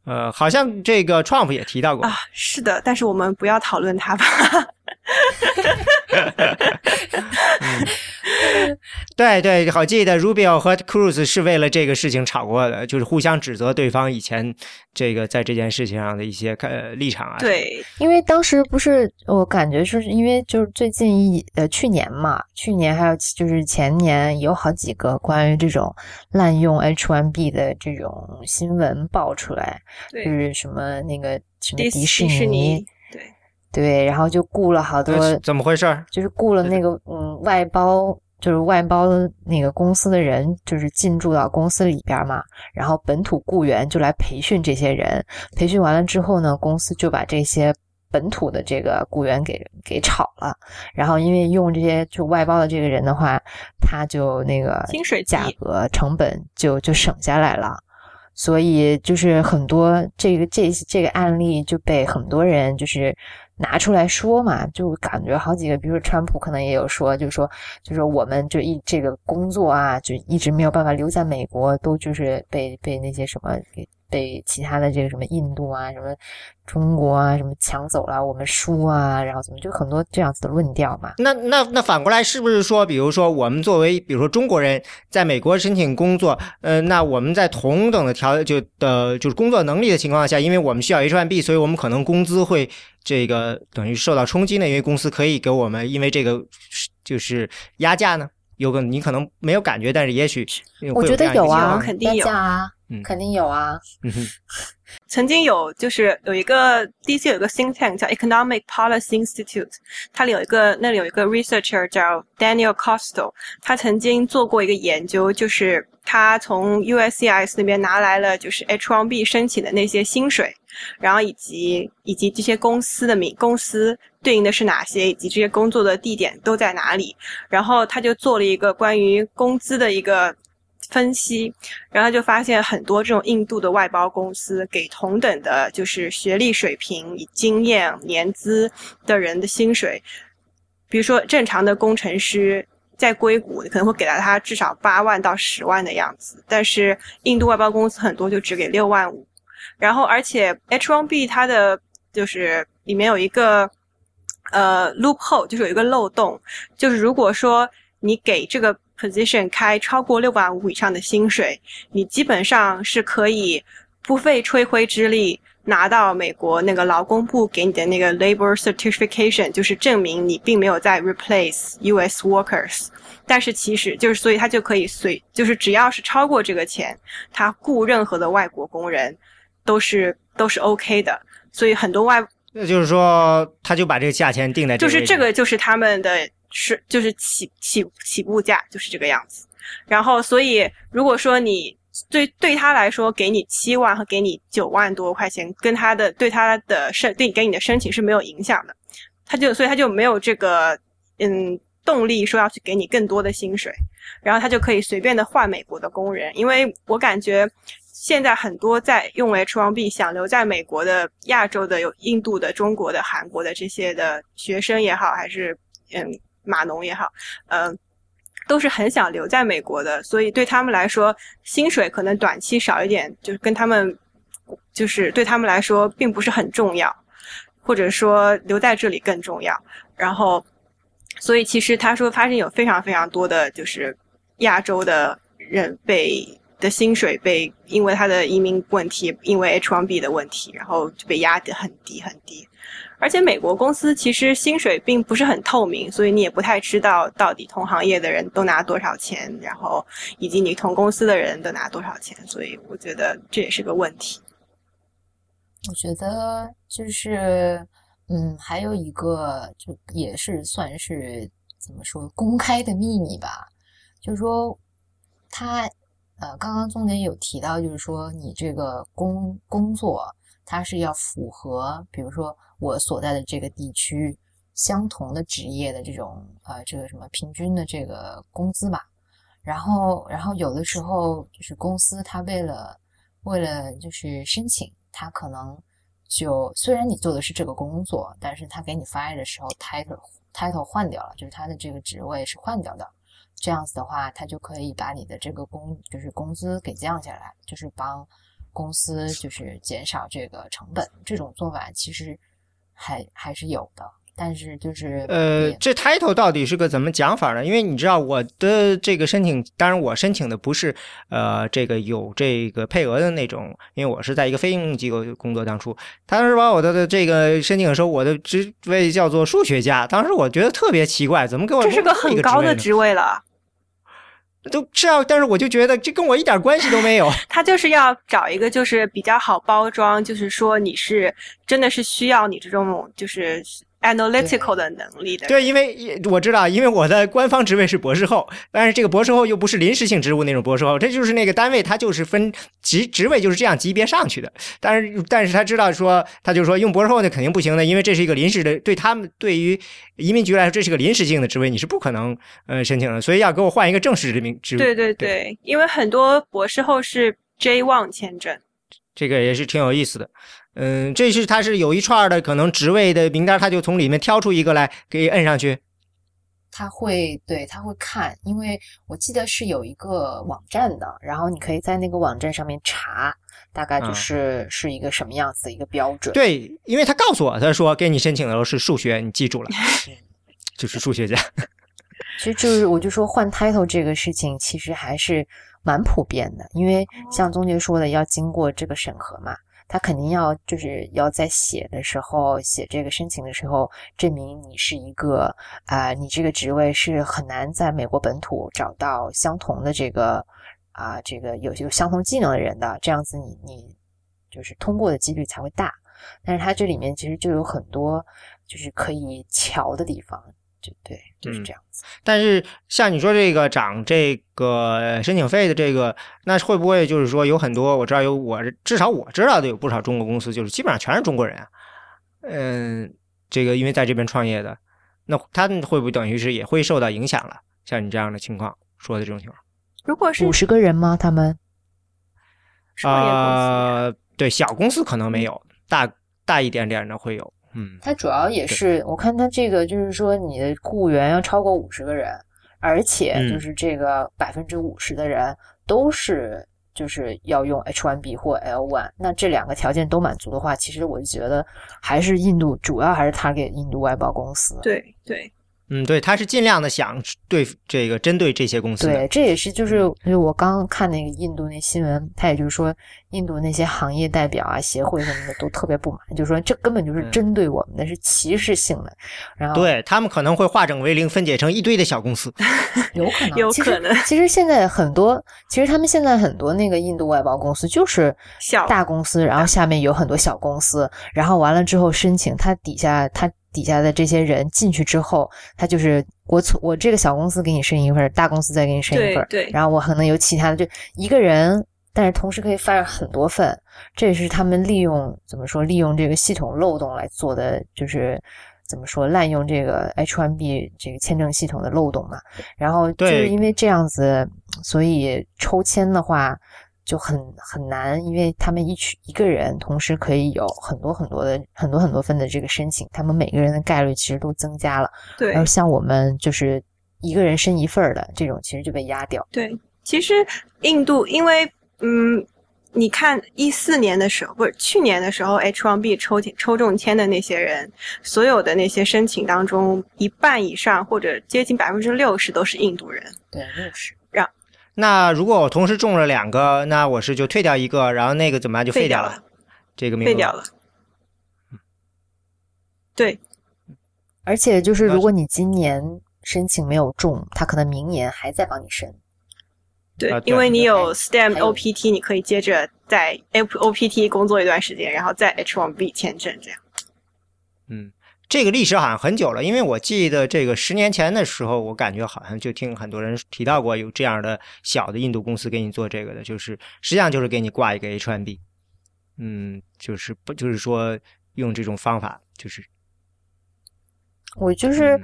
呃，好像这个 Trump 也提到过啊，是的，但是我们不要讨论他吧。对对，好记得 Rubio 和 Cruz 是为了这个事情吵过的，就是互相指责对方以前这个在这件事情上的一些呃立场啊。对，因为当时不是我感觉是因为就是最近一呃去年嘛，去年还有就是前年有好几个关于这种滥用 H1B 的这种新闻爆出来，就是什么那个什么迪士尼。对，然后就雇了好多，怎么回事？就是雇了那个嗯外包，就是外包那个公司的人，就是进驻到公司里边嘛。然后本土雇员就来培训这些人，培训完了之后呢，公司就把这些本土的这个雇员给给炒了。然后因为用这些就外包的这个人的话，他就那个薪水价格成本就就省下来了。所以就是很多这个这这个案例就被很多人就是。拿出来说嘛，就感觉好几个，比如说川普可能也有说，就是说，就是我们就一这个工作啊，就一直没有办法留在美国，都就是被被那些什么给。被其他的这个什么印度啊、什么中国啊、什么抢走了我们输啊，然后怎么就很多这样子的论调嘛？那那那反过来是不是说，比如说我们作为比如说中国人在美国申请工作，呃，那我们在同等的条就的就是工作能力的情况下，因为我们需要 H1B，所以我们可能工资会这个等于受到冲击呢？因为公司可以给我们因为这个就是压价呢？有个你可能没有感觉，但是也许我觉得有啊，肯定有啊。肯定有啊，曾经有就是有一个 DC 有一个 think tank 叫 Economic Policy Institute，它里有一个那里有一个 researcher 叫 Daniel Costo，他曾经做过一个研究，就是他从 USCIS 那边拿来了就是 H1B 申请的那些薪水，然后以及以及这些公司的名公司对应的是哪些，以及这些工作的地点都在哪里，然后他就做了一个关于工资的一个。分析，然后就发现很多这种印度的外包公司给同等的，就是学历水平、以经验、年资的人的薪水，比如说正常的工程师在硅谷可能会给到他至少八万到十万的样子，但是印度外包公司很多就只给六万五。然后，而且 H1B 它的就是里面有一个呃 loophole，就是有一个漏洞，就是如果说你给这个。Position 开超过六万五以上的薪水，你基本上是可以不费吹灰之力拿到美国那个劳工部给你的那个 labor certification，就是证明你并没有在 replace U.S. workers。但是其实就是，所以他就可以随，就是只要是超过这个钱，他雇任何的外国工人都是都是 OK 的。所以很多外，那就是说，他就把这个价钱定在，就是这个就是他们的。是，就是起起起步价就是这个样子，然后所以如果说你对对他来说给你七万和给你九万多块钱，跟他的对他的申对给你的申请是没有影响的，他就所以他就没有这个嗯动力说要去给你更多的薪水，然后他就可以随便的换美国的工人，因为我感觉现在很多在用 H1B 想留在美国的亚洲的有印度的、中国的、韩国的这些的学生也好，还是嗯。码农也好，嗯，都是很想留在美国的，所以对他们来说，薪水可能短期少一点，就是跟他们，就是对他们来说并不是很重要，或者说留在这里更重要。然后，所以其实他说发现有非常非常多的就是亚洲的人被的薪水被因为他的移民问题，因为 H1B 的问题，然后就被压得很低很低。而且美国公司其实薪水并不是很透明，所以你也不太知道到底同行业的人都拿多少钱，然后以及你同公司的人都拿多少钱，所以我觉得这也是个问题。我觉得就是，嗯，还有一个就也是算是怎么说公开的秘密吧，就是说他。呃，刚刚钟姐有提到，就是说你这个工工作，它是要符合，比如说我所在的这个地区相同的职业的这种呃这个什么平均的这个工资吧。然后，然后有的时候就是公司他为了为了就是申请，他可能就虽然你做的是这个工作，但是他给你发的时候 title title 换掉了，就是他的这个职位是换掉的。这样子的话，他就可以把你的这个工就是工资给降下来，就是帮公司就是减少这个成本。这种做法其实还还是有的。但是就是呃，这 title 到底是个怎么讲法呢？因为你知道我的这个申请，当然我申请的不是呃这个有这个配额的那种，因为我是在一个非营利机构工作。当初当时把我的这个申请的时候，我的职位叫做数学家。当时我觉得特别奇怪，怎么给我这是个很高的职位了？都是啊，但是我就觉得这跟我一点关系都没有。他就是要找一个就是比较好包装，就是说你是真的是需要你这种就是。Analytical 的能力的对，因为我知道，因为我的官方职位是博士后，但是这个博士后又不是临时性职务那种博士后，这就是那个单位他就是分级职位就是这样级别上去的。但是，但是他知道说，他就说用博士后那肯定不行的，因为这是一个临时的，对他们对于移民局来说，这是个临时性的职位，你是不可能呃申请的，所以要给我换一个正式的名职。对对对，因为很多博士后是 J one 签证，这个也是挺有意思的。嗯，这是他是有一串的可能职位的名单，他就从里面挑出一个来给摁上去。他会对他会看，因为我记得是有一个网站的，然后你可以在那个网站上面查，大概就是是一个什么样子的一个标准。对，因为他告诉我，他说给你申请的时候是数学，你记住了，就是数学家。其实就是我就说换 title 这个事情，其实还是蛮普遍的，因为像宗杰说的，要经过这个审核嘛。他肯定要就是要在写的时候写这个申请的时候，证明你是一个啊，你这个职位是很难在美国本土找到相同的这个啊，这个有有相同技能的人的，这样子你你就是通过的几率才会大。但是它这里面其实就有很多就是可以瞧的地方。就对，就是这样子。但是像你说这个涨这个申请费的这个，那会不会就是说有很多？我知道有我至少我知道的有不少中国公司，就是基本上全是中国人啊。嗯，这个因为在这边创业的，那他们会不会等于是也会受到影响了？像你这样的情况说的这种情况，如果是五十个人吗？他们啊，对，小公司可能没有，大大一点点的会有。嗯，它主要也是，我看它这个就是说，你的雇员要超过五十个人，而且就是这个百分之五十的人都是就是要用 H1B 或 L1，那这两个条件都满足的话，其实我就觉得还是印度主要还是他给印度外包公司。对对。嗯，对，他是尽量的想对这个针对这些公司。对，这也是就是就是我刚看那个印度那新闻，他也就是说，印度那些行业代表啊、协会什么的都特别不满，就说这根本就是针对我们的，是歧视性的。然后对他们可能会化整为零，分解成一堆的小公司，有可能，有可能。其实现在很多，其实他们现在很多那个印度外包公司就是小大公司，然后下面有很多小公司，然后完了之后申请，他底下他。底下的这些人进去之后，他就是我从我这个小公司给你申一份，大公司再给你申一份，对，然后我可能有其他的，就一个人，但是同时可以发很多份，这也是他们利用怎么说利用这个系统漏洞来做的，就是怎么说滥用这个 H1B 这个签证系统的漏洞嘛。然后就是因为这样子，所以抽签的话。就很很难，因为他们一群一个人同时可以有很多很多的很多很多份的这个申请，他们每个人的概率其实都增加了。对，而像我们就是一个人申一份的这种，其实就被压掉。对，其实印度因为嗯，你看一四年的时候，不是去年的时候，H1B 抽抽中签的那些人，所有的那些申请当中，一半以上或者接近百分之六十都是印度人。对，六十。那如果我同时中了两个，那我是就退掉一个，然后那个怎么办？就废掉了，这个名废掉了。对，而且就是如果你今年申请没有中，他可能明年还在帮你申。对，因为你有 STEM OPT，你可以接着在 OPT 工作一段时间，然后再 H1B 签证这样。嗯。这个历史好像很久了，因为我记得这个十年前的时候，我感觉好像就听很多人提到过有这样的小的印度公司给你做这个的，就是实际上就是给你挂一个 H1B，嗯，就是不就是说用这种方法，就是我就是。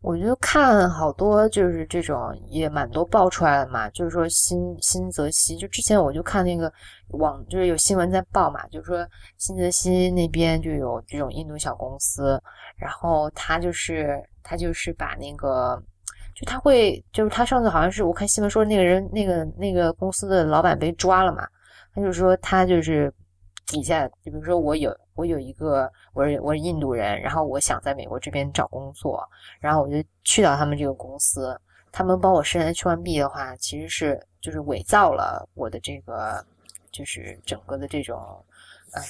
我就看好多就是这种也蛮多爆出来的嘛，就是说新新泽西，就之前我就看那个网，就是有新闻在报嘛，就是说新泽西那边就有这种印度小公司，然后他就是他就是把那个，就他会就是他上次好像是我看新闻说那个人那个那个公司的老板被抓了嘛，他就说他就是底下，就比如说我有我有一个我是我是印度人，然后我想在美国这边找工作。然后我就去到他们这个公司，他们帮我申 H1B 的话，其实是就是伪造了我的这个，就是整个的这种，呃，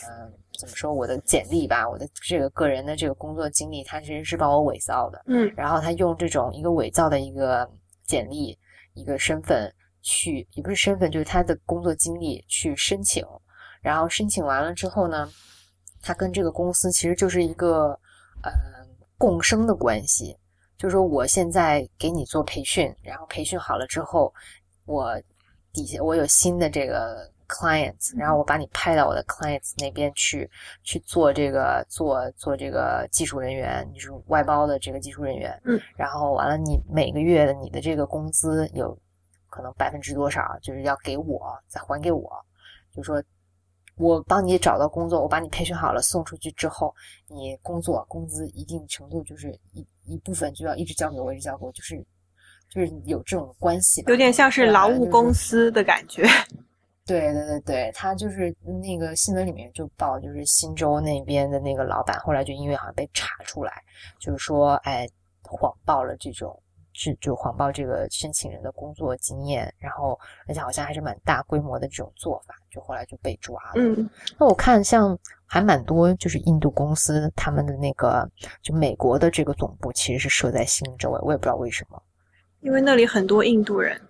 怎么说我的简历吧，我的这个个人的这个工作经历，他其实是帮我伪造的。嗯然后他用这种一个伪造的一个简历、一个身份去，也不是身份，就是他的工作经历去申请。然后申请完了之后呢，他跟这个公司其实就是一个呃共生的关系，就是说我现在给你做培训，然后培训好了之后，我底下我有新的这个 clients，然后我把你派到我的 clients 那边去去做这个做做这个技术人员，就是外包的这个技术人员，嗯，然后完了你每个月的你的这个工资有可能百分之多少，就是要给我再还给我，就是说。我帮你找到工作，我把你培训好了，送出去之后，你工作工资一定程度就是一一部分就要一直交给我，一直交给我，就是就是有这种关系吧，有点像是劳务公司的感觉。对对对对，他就是那个新闻里面就报，就是新州那边的那个老板，后来就因为好像被查出来，就是说，哎，谎报了这种，是就谎报这个申请人的工作经验，然后而且好像还是蛮大规模的这种做法，就后来就被抓了。嗯那我看像还蛮多，就是印度公司他们的那个，就美国的这个总部其实是设在新州，我也不知道为什么。因为那里很多印度人，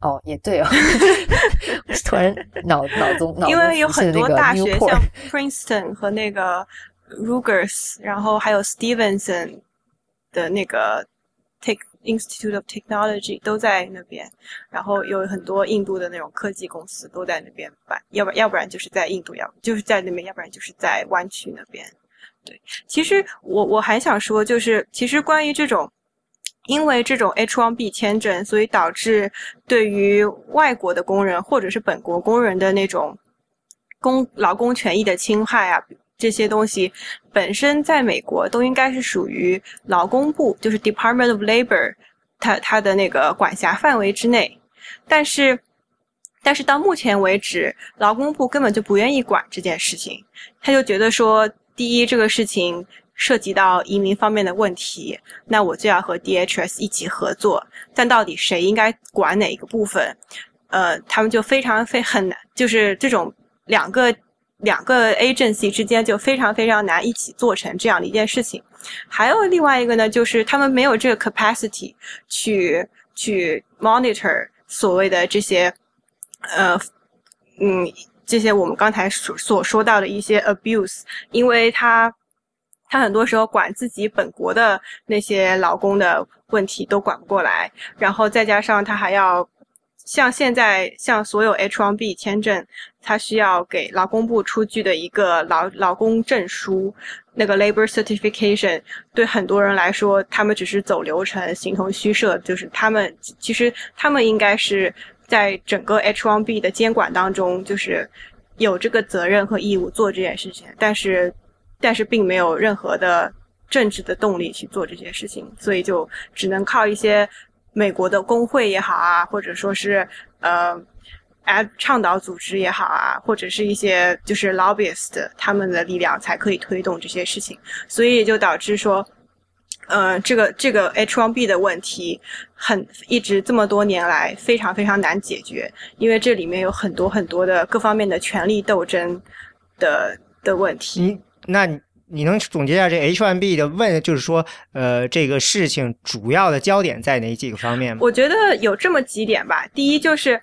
哦，也对哦，突然脑脑中脑因为有很多大学像 Princeton 和那个 Rutgers，然后还有 Stevenson 的那个 Tech Institute of Technology 都在那边，然后有很多印度的那种科技公司都在那边办，要不要不然就是在印度，要就是在那边，要不然就是在湾区那边。对，其实我我还想说，就是其实关于这种。因为这种 H1B 签证，所以导致对于外国的工人或者是本国工人的那种工劳工权益的侵害啊，这些东西本身在美国都应该是属于劳工部，就是 Department of Labor，它它的那个管辖范围之内。但是，但是到目前为止，劳工部根本就不愿意管这件事情，他就觉得说，第一，这个事情涉及到移民方面的问题，那我就要和 DHS 一起合作。但到底谁应该管哪一个部分？呃，他们就非常非很难，就是这种两个两个 agency 之间就非常非常难一起做成这样的一件事情。还有另外一个呢，就是他们没有这个 capacity 去去 monitor 所谓的这些呃嗯这些我们刚才所所说到的一些 abuse，因为他。他很多时候管自己本国的那些劳工的问题都管不过来，然后再加上他还要像现在像所有 H1B 签证，他需要给劳工部出具的一个劳劳工证书，那个 Labor Certification，对很多人来说，他们只是走流程、形同虚设，就是他们其实他们应该是在整个 H1B 的监管当中，就是有这个责任和义务做这件事情，但是。但是并没有任何的政治的动力去做这些事情，所以就只能靠一些美国的工会也好啊，或者说是呃，哎倡导组织也好啊，或者是一些就是 lobbyist 他们的力量才可以推动这些事情，所以也就导致说，呃，这个这个 H1B 的问题很一直这么多年来非常非常难解决，因为这里面有很多很多的各方面的权力斗争的的问题。嗯，那你能总结一下这 H1B 的问，就是说，呃，这个事情主要的焦点在哪几个方面吗？我觉得有这么几点吧。第一就是，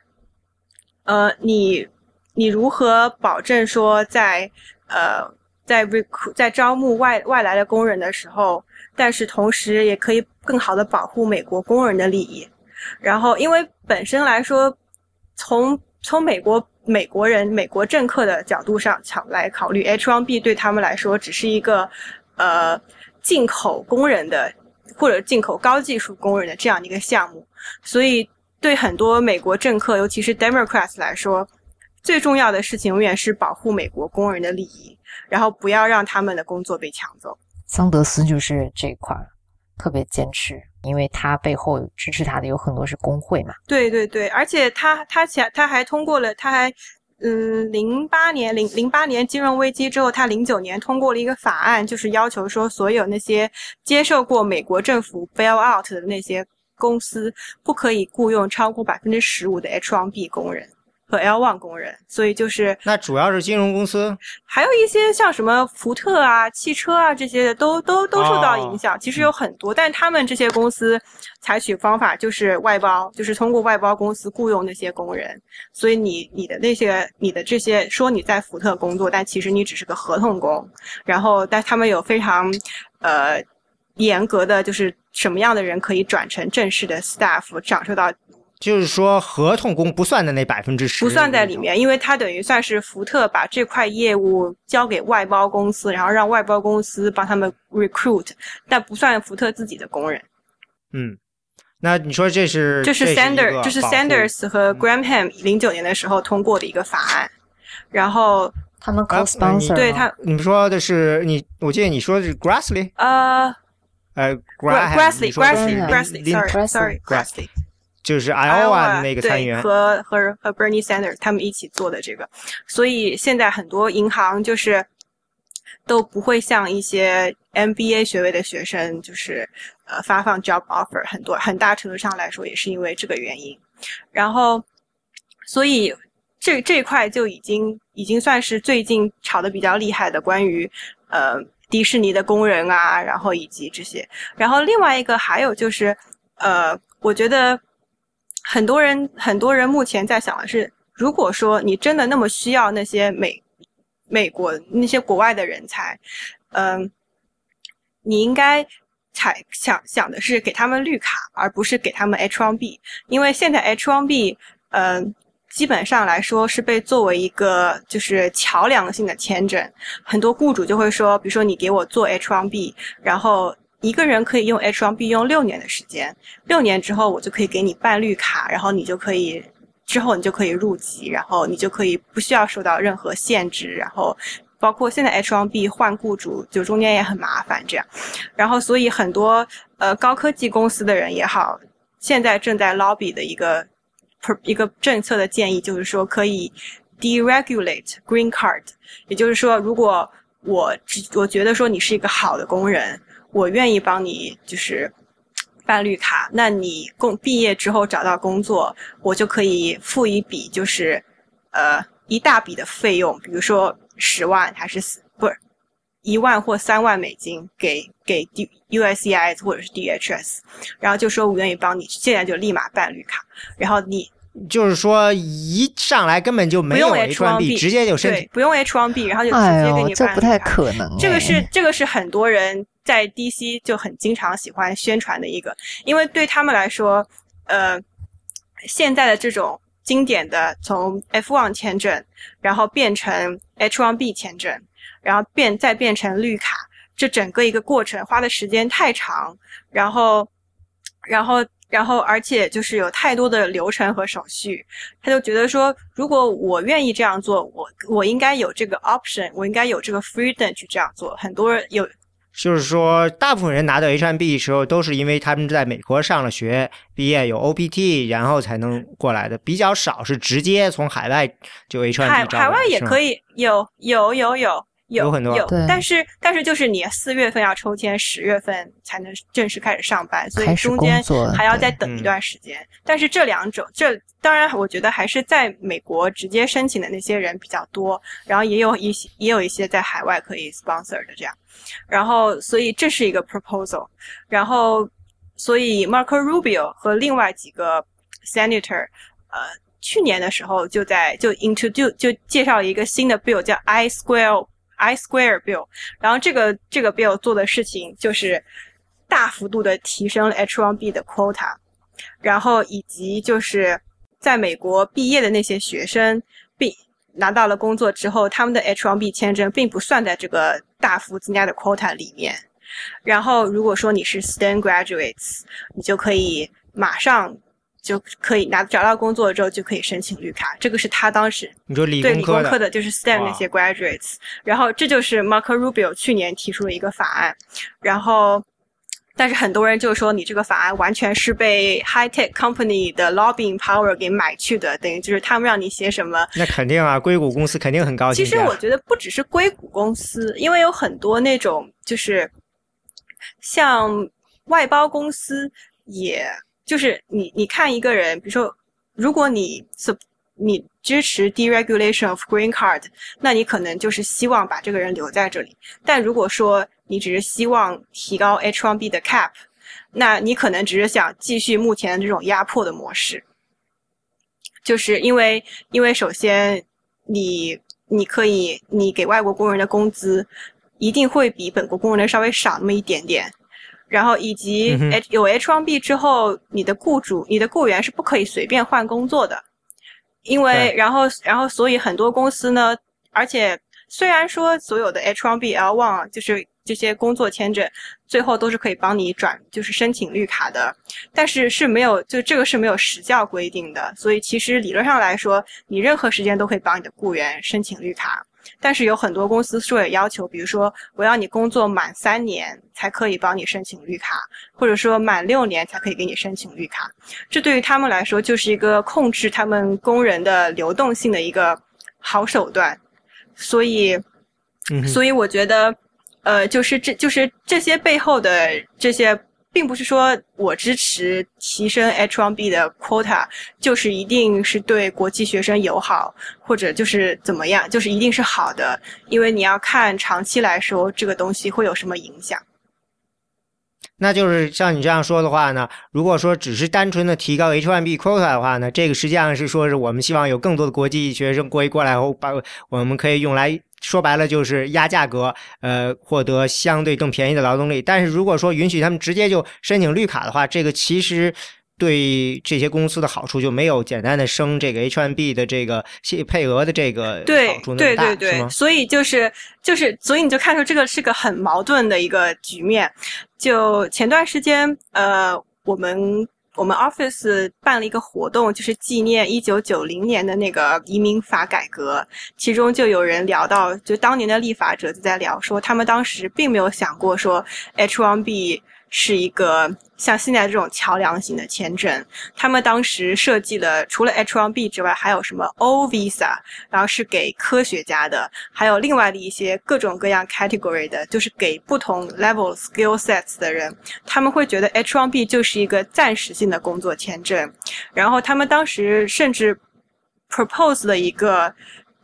呃，你你如何保证说在呃在 recruit 在招募外外来的工人的时候，但是同时也可以更好的保护美国工人的利益。然后，因为本身来说，从从美国美国人美国政客的角度上考来考虑，H1B 对他们来说只是一个呃进口工人的或者进口高技术工人的这样一个项目，所以对很多美国政客，尤其是 Democrats 来说，最重要的事情永远是保护美国工人的利益，然后不要让他们的工作被抢走。桑德斯就是这一块特别坚持，因为他背后支持他的有很多是工会嘛。对对对，而且他他前他还通过了，他还嗯，零八年零零八年金融危机之后，他零九年通过了一个法案，就是要求说，所有那些接受过美国政府 bail out 的那些公司，不可以雇佣超过百分之十五的 H1B 工人和 Lone 工人。所以就是那主要是金融公司，还有一些像什么福特啊、汽车啊这些的，都都都受到影响。其实有很多，但他们这些公司采取方法就是外包，就是通过外包公司雇佣那些工人。所以你你的那些你的这些说你在福特工作，但其实你只是个合同工。然后，但他们有非常呃严格的，就是什么样的人可以转成正式的 staff，享受到就是说合同工不算的那百分之十，不算在里。面，因为它等于算是福特把这块业务交给外包公司，然后让外包公司帮他们 recruit，但不算福特自己的工人。嗯，那你说这是这是 Sanders，这是 Sanders 和 Graham 零九年的时候通过的一个法案，然后他们啊 co-sponsor 吗对他你们说的是你，我记得你说的是 Grassley，呃呃 Gra- Graham，Grassley 你说的是 Grassley Graham Grassley Lin- sorry sorry Grassley Grassley 就是 Iowa 的那个参议员，和和和 Bernie Sanders 他们一起做的这个，所以现在很多银行就是都不会向一些 MBA 学位的学生就是呃发放 job offer，很多很大程度上来说也是因为这个原因，然后所以这这一块就已经已经算是最近炒的比较厉害的关于呃迪士尼的工人啊，然后以及这些，然后另外一个还有就是呃，我觉得很多人很多人目前在想的是，如果说你真的那么需要那些美美国那些国外的人才，嗯、你应该采想想的是给他们绿卡，而不是给他们 H1B，因为现在 H1B，嗯、基本上来说是被作为一个就是桥梁性的签证，很多雇主就会说，比如说你给我做 H1B，然后一个人可以用 H1B 用六年的时间，六年之后我就可以给你办绿卡，然后你就可以之后你就可以入籍，然后你就可以不需要受到任何限制，然后包括现在 H1B 换雇主就中间也很麻烦这样，然后所以很多呃高科技公司的人也好，现在正在 lobby 的一个一个政策的建议就是说可以 deregulate green card，也就是说如果我只我觉得说你是一个好的工人，我愿意帮你就是办绿卡，那你工毕业之后找到工作，我就可以付一笔就是呃一大笔的费用，比如说十万还是四不是一万或三万美金给给 D USCIS 或者是 DHS，然后就说我愿意帮你，现在就立马办绿卡，然后你就是说一上来根本就没有不用 H1B 直接就申请。对不用 H1B，然后就直接给你，办这不太。可能哎。这个是这个是很多人在 DC 就很经常喜欢宣传的一个，因为对他们来说，呃，现在的这种经典的从 F1 签证，然后变成 H1B 签证，然后变再变成绿卡，这整个一个过程花的时间太长，然后，然后。然后，而且就是有太多的流程和手续，他就觉得说，如果我愿意这样做，我我应该有这个 option，我应该有这个 freedom 去这样做。很多人有就是说，大部分人拿到 H1B 的时候，都是因为他们在美国上了学，毕业有 OPT，然后才能过来的。比较少是直接从海外就 H1B 海海外也可以。以有有有有有有很多。有。对，但是但是就是你四月份要抽签，十月份才能正式开始上班，所以中间还要再等一段时间。但是这两种，这当然我觉得还是在美国直接申请的那些人比较多，然后也有一些也有一些在海外可以 sponsor 的这样，然后所以这是一个 proposal，然后所以 Marco Rubio 和另外几个 senator，呃。去年的时候就在就 introduce 就介绍了一个新的 bill 叫 I Square I Square Bill，然后这个这个 bill 做的事情就是大幅度的提升了 H1B 的 quota，然后以及就是在美国毕业的那些学生，并拿到了工作之后，他们的 H1B 签证并不算在这个大幅增加的 quota 里面。然后如果说你是 STEM graduates，你就可以马上。就可以拿找到工作之后就可以申请绿卡，这个是他当时你说理对理工科的就是 STEM 那些 graduates，然后这就是 Marco Rubio 去年提出的一个法案，然后但是很多人就说你这个法案完全是被 high tech company 的 lobbying power 给买去的，等于就是他们让你写什么，那肯定啊，硅谷公司肯定很高兴。其实我觉得不只是硅谷公司，因为有很多那种就是像外包公司也。就是你，你看一个人，比如说，如果你是你支持 deregulation of green card，那你可能就是希望把这个人留在这里。但如果说你只是希望提高 H1B 的 cap，那你可能只是想继续目前这种压迫的模式。就是因为，因为首先你你可以，你给外国工人的工资一定会比本国工人的稍微少那么一点点。然后以及 H 有 H1B 之后，你的雇主、你的雇员是不可以随便换工作的，因为然后然后所以很多公司呢，而且虽然说所有的 H1B L1 就是这些工作签证，最后都是可以帮你转就是申请绿卡的，但是是没有就这个是没有时效规定的，所以其实理论上来说，你任何时间都可以帮你的雇员申请绿卡。但是有很多公司是有要求，比如说我要你工作满三年才可以帮你申请绿卡，或者说满六年才可以给你申请绿卡。这对于他们来说就是一个控制他们工人的流动性的一个好手段。所以，所以我觉得，呃，就是这就是这些背后的这些。并不是说我支持提升 H1B 的 quota，就是一定是对国际学生友好，或者就是怎么样，就是一定是好的。因为你要看长期来说，这个东西会有什么影响。那就是像你这样说的话呢，如果说只是单纯的提高 H1B quota 的话呢，这个实际上是说是我们希望有更多的国际学生过一过来后，把我们可以用来。说白了就是压价格，呃，获得相对更便宜的劳动力。但是如果说允许他们直接就申请绿卡的话，这个其实对这些公司的好处就没有简单的升这个 H1B 的这个配额的这个好处那么大，是吗？所以就是就是，所以你就看出这个是个很矛盾的一个局面。就前段时间，呃，我们。我们 office 办了一个活动，就是纪念一九九零年的那个移民法改革。其中就有人聊到，就当年的立法者就在聊说，他们当时并没有想过说 H1B。是一个像现在这种桥梁型的签证，他们当时设计了除了 H1B 之外，还有什么 O Visa，然后是给科学家的，还有另外的一些各种各样 category 的，就是给不同 level skill sets 的人，他们会觉得 H1B 就是一个暂时性的工作签证，然后他们当时甚至 propose 了一个。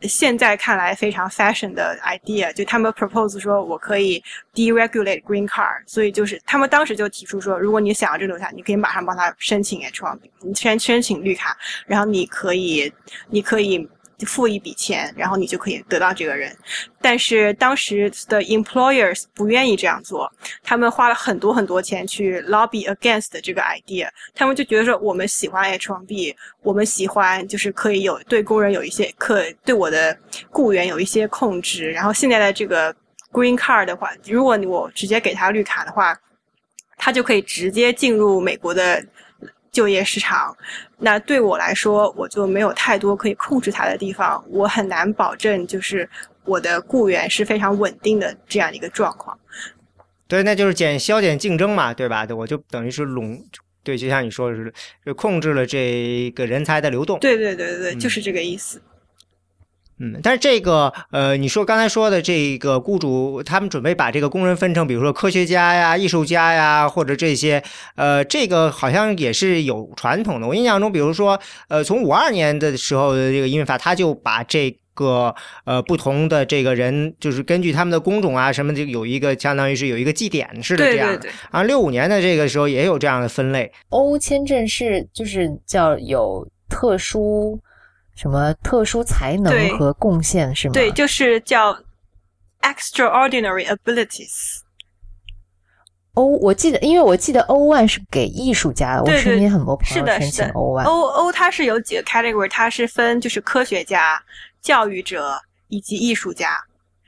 现在看来非常 fashion 的 idea，就他们 propose 说我可以 deregulate green car，所以就是他们当时就提出说，如果你想要这留下，你可以马上帮他申请 H1B，你先申请绿卡，然后你可以，你可以。付一笔钱，然后你就可以得到这个人。但是当时的 employers 不愿意这样做，他们花了很多很多钱去 lobby against 这个 idea。他们就觉得说，我们喜欢 H1B，我们喜欢就是可以有对工人有一些可对我的雇员有一些控制。然后现在的这个 green card 的话，如果我直接给他绿卡的话，他就可以直接进入美国的。就业市场，那对我来说，我就没有太多可以控制它的地方，我很难保证就是我的雇员是非常稳定的这样的一个状况。对，那就是减消减竞争嘛，对吧？对，我就等于是垄，对，就像你说的是，就控制了这个人才的流动。对对对对对，就是这个意思。嗯，但是这个呃，你说刚才说的这个雇主，他们准备把这个工人分成，比如说科学家呀、艺术家呀，或者这些，呃，这个好像也是有传统的。我印象中，比如说，呃，从五二年的时候的这个移民法，他就把这个呃不同的这个人，就是根据他们的工种啊什么，就有一个相当于是有一个绩点似的这样。对对对。啊，六五年的这个时候也有这样的分类。欧签证是就是叫有特殊。什么特殊才能和贡献是吗？对，就是叫 extraordinary abilities。O，我记得，因为我记得 O one 是给艺术家的，我身边很多朋是的，友申请是的。O one。O O 它是有几个 category，它是分就是科学家、教育者以及艺术家。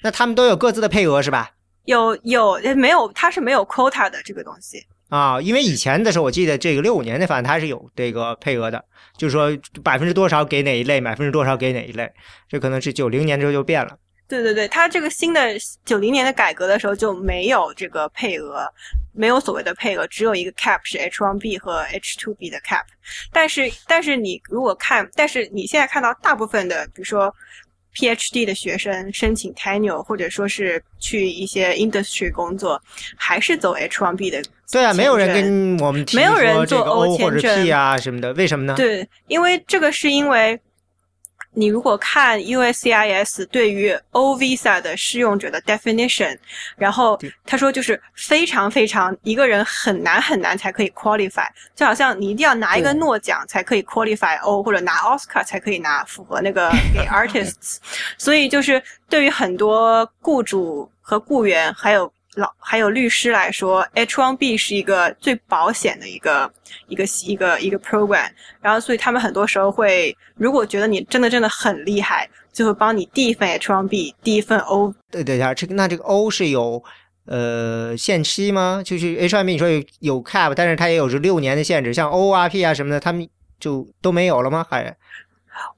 那他们都有各自的配额是吧？有有呃没有？它是没有 quota 的这个东西。啊，因为以前的时候，我记得这个六五年的反正它是有这个配额的，就是说百分之多少给哪一类，百分之多少给哪一类，这可能是九零年之后就变了。对对对，它这个新的九零年的改革的时候就没有这个配额，没有所谓的配额，只有一个 cap 是 H1B 和 H2B 的 cap。但是但是你如果看，但是你现在看到大部分的，比如说 PhD 的学生申请 tenure，或者说是去一些 industry 工作，还是走 H1B 的。对啊，没有人跟我们提没有人做说这个 O 或者 P 啊什么的，为什么呢？对，因为这个是因为你如果看 USCIS 对于 O visa 的适用者的 definition，然后他说就是非常非常一个人很难很难才可以 qualify，就好像你一定要拿一个诺奖才可以 qualify O，或者拿 Oscar 才可以拿符合那个 给 artists，所以就是对于很多雇主和雇员还有。老还有律师来说，H1B 是一个最保险的一个一个一个一个 program，然后所以他们很多时候会，如果觉得你真的真的很厉害，就会帮你递一份 H1B，递一份 O。对对下，这个那这个 O 是有呃限期吗？就是 H1B 你说有有 cap，但是它也有是六年的限制，像 O R P 啊什么的，他们就都没有了吗？还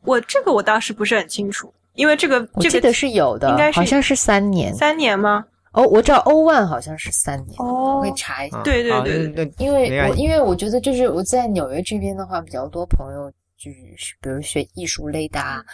我这个我倒是不是很清楚，因为这个这个我记得是有的，应该是好像是三年。三年吗？哦，我知道 O one 好像是三年，哦我会查一下。对对对对对因为我因为我觉得就是我在纽约这边的话，比较多朋友就是比如学艺术类的啊，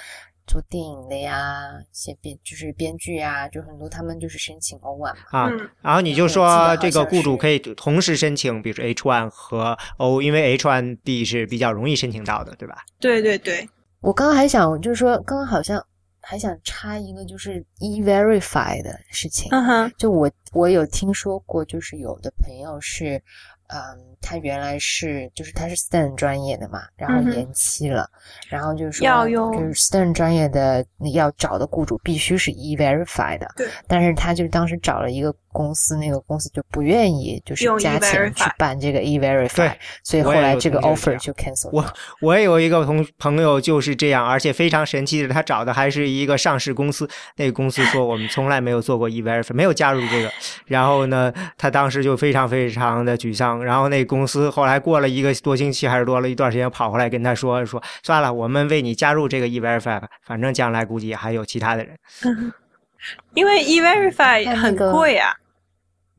做电影的呀，写编就是编剧啊，就很多他们就是申请 O one 嘛。啊，嗯然后你就说这个雇主可以同时申请，比如说 H one 和 O，因为 H one B 是比较容易申请到的，对吧？对对对，我刚刚还想就是说，刚刚好像还想插一个就是 E Verify 的事情。嗯哼，就我我有听说过，就是有的朋友是，嗯，他原来是就是他是 STEM 专业的嘛，然后延期了，然后就是说要用就是 STEM 专业的你要找的雇主必须是 E Verify 的，对，但是他就当时找了一个公司，那个公司就不愿意就是加钱去办这个 e verify，所以后来这个 offer 就 cancel 我。我也有一个同朋友就是这样，而且非常神奇的，他找的还是一个上市公司。那个公司说我们从来没有做过 e-verify，没有加入这个。然后呢，他当时就非常非常的沮丧。然后那公司后来过了一个多星期，还是多了一段时间，跑回来跟他说说算了，我们为你加入这个 e-verify 吧，反正将来估计还有其他的人。因为 E Verify 很贵啊。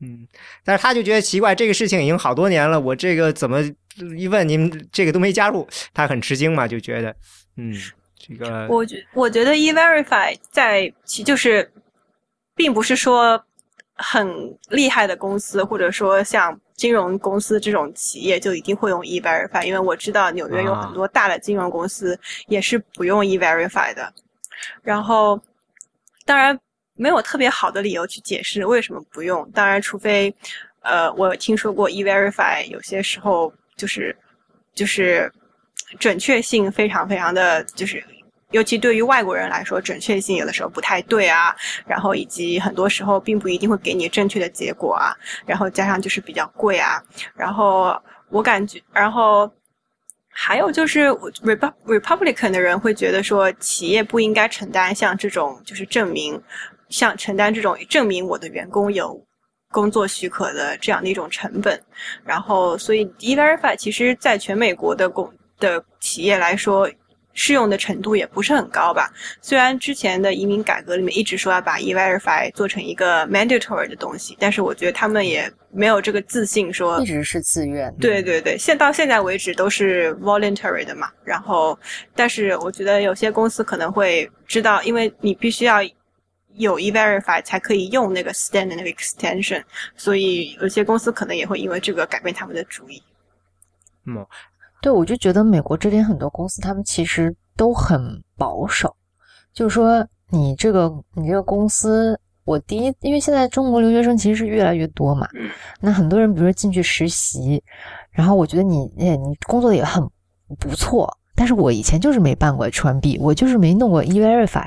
嗯，但是他就觉得奇怪，这个事情已经好多年了，我这个怎么一问你们这个都没加入，他很吃惊嘛，就觉得嗯，这个我觉我觉得 E Verify 在其就是，并不是说很厉害的公司，或者说像金融公司这种企业就一定会用 E Verify，因为我知道纽约有啊很多大的金融公司也是不用 E Verify 的。然后，当然没有特别好的理由去解释为什么不用。当然，除非呃，我听说过 E Verify 有些时候就是就是准确性非常非常的就是。尤其对于外国人来说，准确性有的时候不太对啊，然后以及很多时候并不一定会给你正确的结果啊，然后加上就是比较贵啊，然后我感觉，然后还有就是 Republican 的人会觉得说，企业不应该承担像这种就是证明，像承担这种证明我的员工有工作许可的这样的一种成本，然后所以 E-Verify 其实在全美国的公的企业来说。适用的程度也不是很高吧。虽然之前的移民改革里面一直说要把 E-Verify 做成一个 mandatory 的东西，但是我觉得他们也没有这个自信说一直是自愿。对对对，现到现在为止都是 voluntary 的嘛。然后，但是我觉得有些公司可能会知道，因为你必须要有 E-Verify 才可以用那个 Stand 的那个 extension，所以有些公司可能也会因为这个改变他们的主意。嗯，对，我就觉得美国这边很多公司，他们其实都很保守，就是说你这个你这个公司，我第一，因为现在中国留学生其实是越来越多嘛，那很多人比如说进去实习，然后我觉得你，哎，你工作的也很不错，但是我以前就是没办过 H1B，我就是没弄过 E-Verify，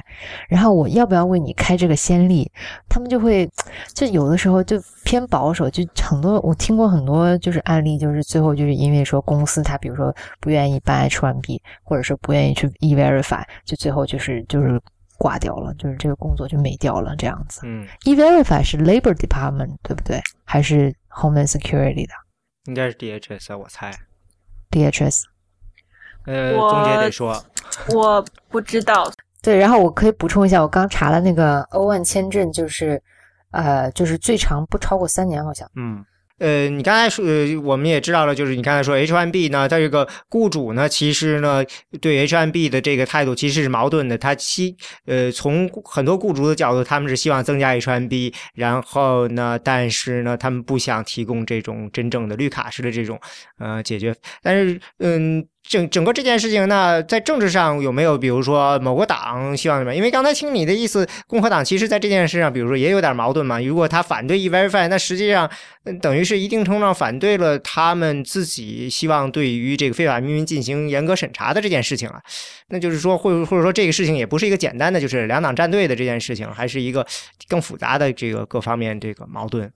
然后我要不要为你开这个先例？他们就会就有的时候就偏保守，就很多我听过很多就是案例，就是最后就是因为说公司他比如说不愿意办 H1B，或者是不愿意去 E-Verify，就最后就是就是挂掉了，就是这个工作就没掉了这样子。嗯，E-Verify 是 Labor Department 对不对？还是 Homeland Security 的应该是 DHS，啊我猜。DHS？呃，中介得说，我不知道，对，然后我可以补充一下，我刚查了那个欧万签证，就是呃，就是最长不超过三年，好像。嗯。呃，你刚才说，呃，我们也知道了，就是你刚才说 H1B 呢，它这个雇主呢，其实呢，对 H1B 的这个态度其实是矛盾的。他希，呃，从很多雇主的角度，他们是希望增加 H1B，然后呢，但是呢，他们不想提供这种真正的绿卡式的这种呃解决。但是，嗯，整整个这件事情那，在政治上有没有，比如说某个党希望什么？因为刚才听你的意思，共和党其实在这件事上，比如说也有点矛盾嘛。如果他反对 E-Verify，那实际上、等于是一定程度上反对了他们自己希望对于这个非法移民进行严格审查的这件事情啊。那就是说，或或者说这个事情也不是一个简单的就是两党站队的这件事情，还是一个更复杂的这个各方面这个矛盾。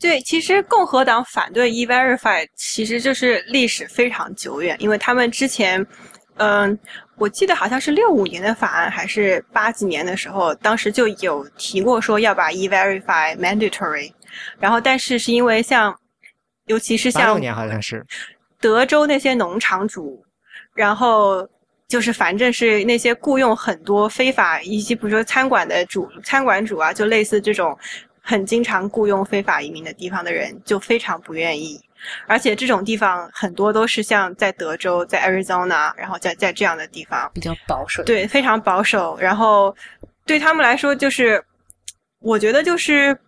对，其实共和党反对 E-Verify 其实就是历史非常久远，因为他们之前，嗯、我记得好像是六五年的法案还是八几年的时候，当时就有提过说要把 E-Verify mandatory，然后但是是因为像，尤其是像八六年好像是，德州那些农场主，然后就是反正是那些雇佣很多非法，以及比如说餐馆的主、餐馆主啊，就类似这种很经常雇佣非法移民的地方的人，就非常不愿意。而且这种地方很多都是像在德州、在 Arizona，然后在在这样的地方，比较保守。对，非常保守。然后对他们来说，就是我觉得就是，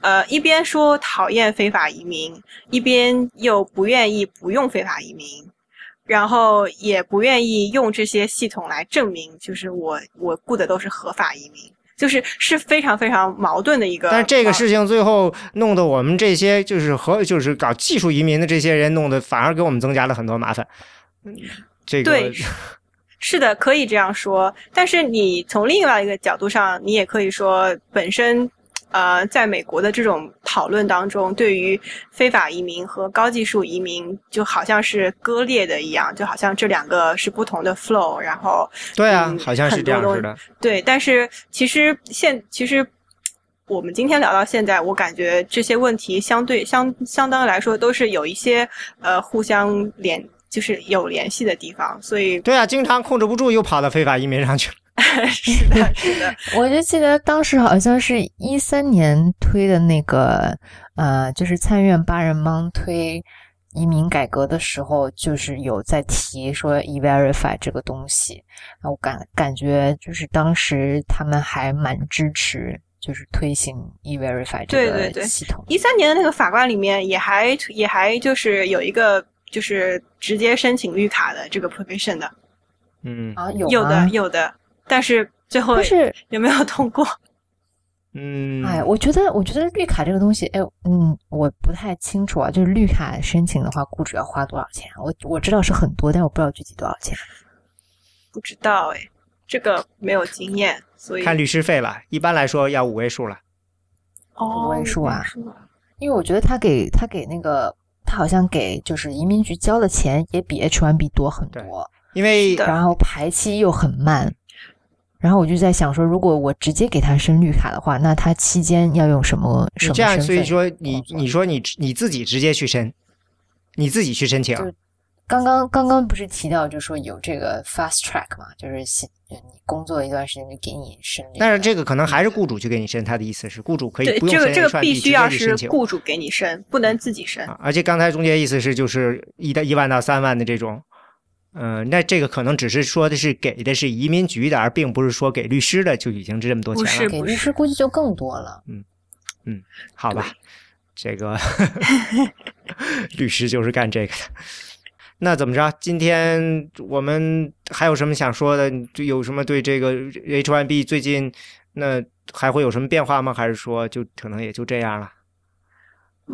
呃，一边说讨厌非法移民，一边又不愿意不用非法移民，然后也不愿意用这些系统来证明，就是我我雇的都是合法移民。就是是非常非常矛盾的一个，但是这个呃事情最后弄得我们这些就是和就是搞技术移民的这些人弄得反而给我们增加了很多麻烦。嗯，这个对 是的，可以这样说。但是你从另外一个角度上，你也可以说，本身，呃，在美国的这种讨论当中，对于非法移民和高技术移民，就好像是割裂的一样，就好像这两个是不同的 flow。然后，对啊，嗯好像是这样似的。对，但是其实现其实。我们今天聊到现在，我感觉这些问题相对相相当来说都是有一些呃互相联，就是有联系的地方，所以对啊，经常控制不住又跑到非法移民上去了。是的，是的，我就记得当时好像是一三年推的那个，呃，就是参院八人帮推移民改革的时候，就是有在提说 E-Verify 这个东西，然后感感觉就是当时他们还蛮支持，就是推行 E-Verify 这对对对个系统。一三年的那个法官里面也还也还就是有一个就是直接申请绿卡的这个 provision 的，嗯。啊，有有的有的，但是最后但是有没有通过？嗯，哎，我觉得，我觉得绿卡这个东西，哎，嗯，我不太清楚啊。就是绿卡申请的话，雇主要花多少钱？我我知道是很多，但我不知道具体多少钱。不知道哎，这个没有经验，所以看律师费了，一般来说要五位数了。哦五位数啊五位数啊因为我觉得他给他给那个他好像给就是移民局交的钱也比 H1B 多很多，因为然后排期又很慢。然后我就在想说，如果我直接给他申绿卡的话，那他期间要用什么什么你这样，所以说你你说你你自己直接去申，你自己去申请，就刚刚刚刚不是提到，就说有这个 fast track 嘛，就是先你工作一段时间就给你申、这个。但是这个可能还是雇主去给你申，他的意思是雇主可以对不用申这个这个必须要是雇主给你申，不能自己申。啊。而且刚才中介意思是就是一到一万到三万的这种，呃，那这个可能只是说的是给的是移民局的，而并不是说给律师的就已经是这么多钱不是了，给律师估计就更多了。嗯嗯好吧？这个 律师就是干这个的。那怎么着？今天我们还有什么想说的？就有什么对这个 H1B 最近那还会有什么变化吗？还是说就可能也就这样了？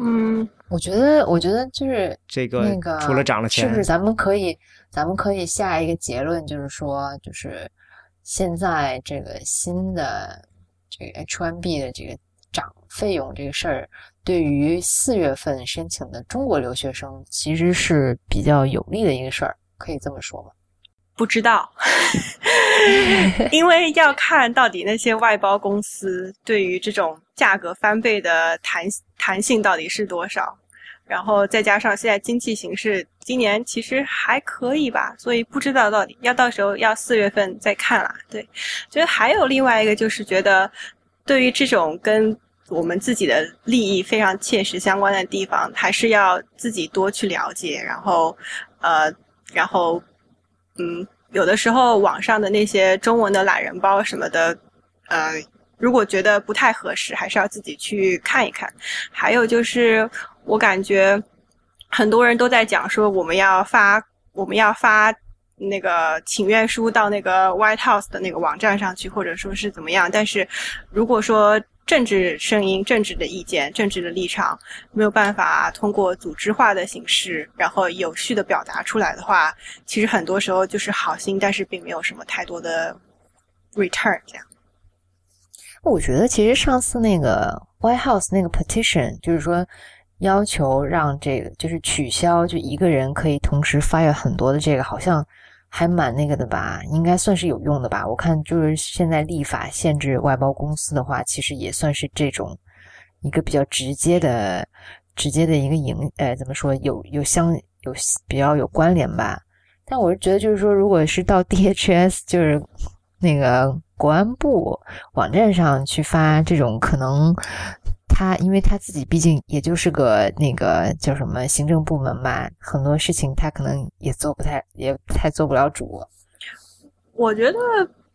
嗯，我觉得，我觉得就是这个那个除了涨了钱，是不是咱们可以，咱们可以下一个结论，就是说，就是现在这个新的这个 H1B 的这个涨费用这个事儿，对于四月份申请的中国留学生，其实是比较有利的一个事儿，可以这么说吗？不知道，因为要看到底那些外包公司对于这种价格翻倍的弹弹性到底是多少，然后再加上现在经济形势今年其实还可以吧，所以不知道到底要到时候要四月份再看啦。对，觉得还有另外一个就是觉得，对于这种跟我们自己的利益非常切实相关的地方，还是要自己多去了解，然后呃，然后。嗯，有的时候网上的那些中文的懒人包什么的，呃，如果觉得不太合适，还是要自己去看一看。还有就是，我感觉很多人都在讲说，我们要发我们要发那个请愿书到那个 White House 的那个网站上去，或者说是怎么样。但是如果说政治声音、政治的意见、政治的立场没有办法通过组织化的形式，然后有序的表达出来的话，其实很多时候就是好心，但是并没有什么太多的 return。这样，我觉得其实上次那个 White House 那个 petition，就是说要求让这个就是取消，就一个人可以同时发很多的这个，好像。还蛮那个的吧，应该算是有用的吧。我看就是现在立法限制外包公司的话，其实也算是这种一个比较直接的、直接的一个影，呃，怎么说有有相有比较有关联吧。但我是觉得，就是说，如果是到 DHS，就是那个国安部网站上去发这种，可能。他因为他自己毕竟也就是个那个叫什么行政部门嘛，很多事情他可能也做不太，也太做不了主。我觉得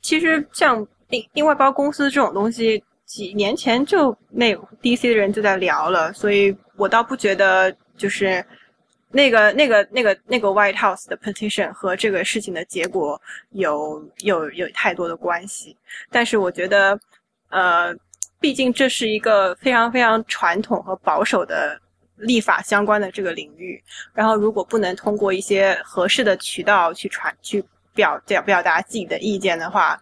其实像另另外包公司这种东西，几年前就那 DC 的人就在聊了，所以我倒不觉得就是那个那个那个那个 White House 的 petition 和这个事情的结果有有有太多的关系。但是我觉得，呃。毕竟这是一个非常非常传统和保守的立法相关的这个领域，然后如果不能通过一些合适的渠道去传去表表表达自己的意见的话，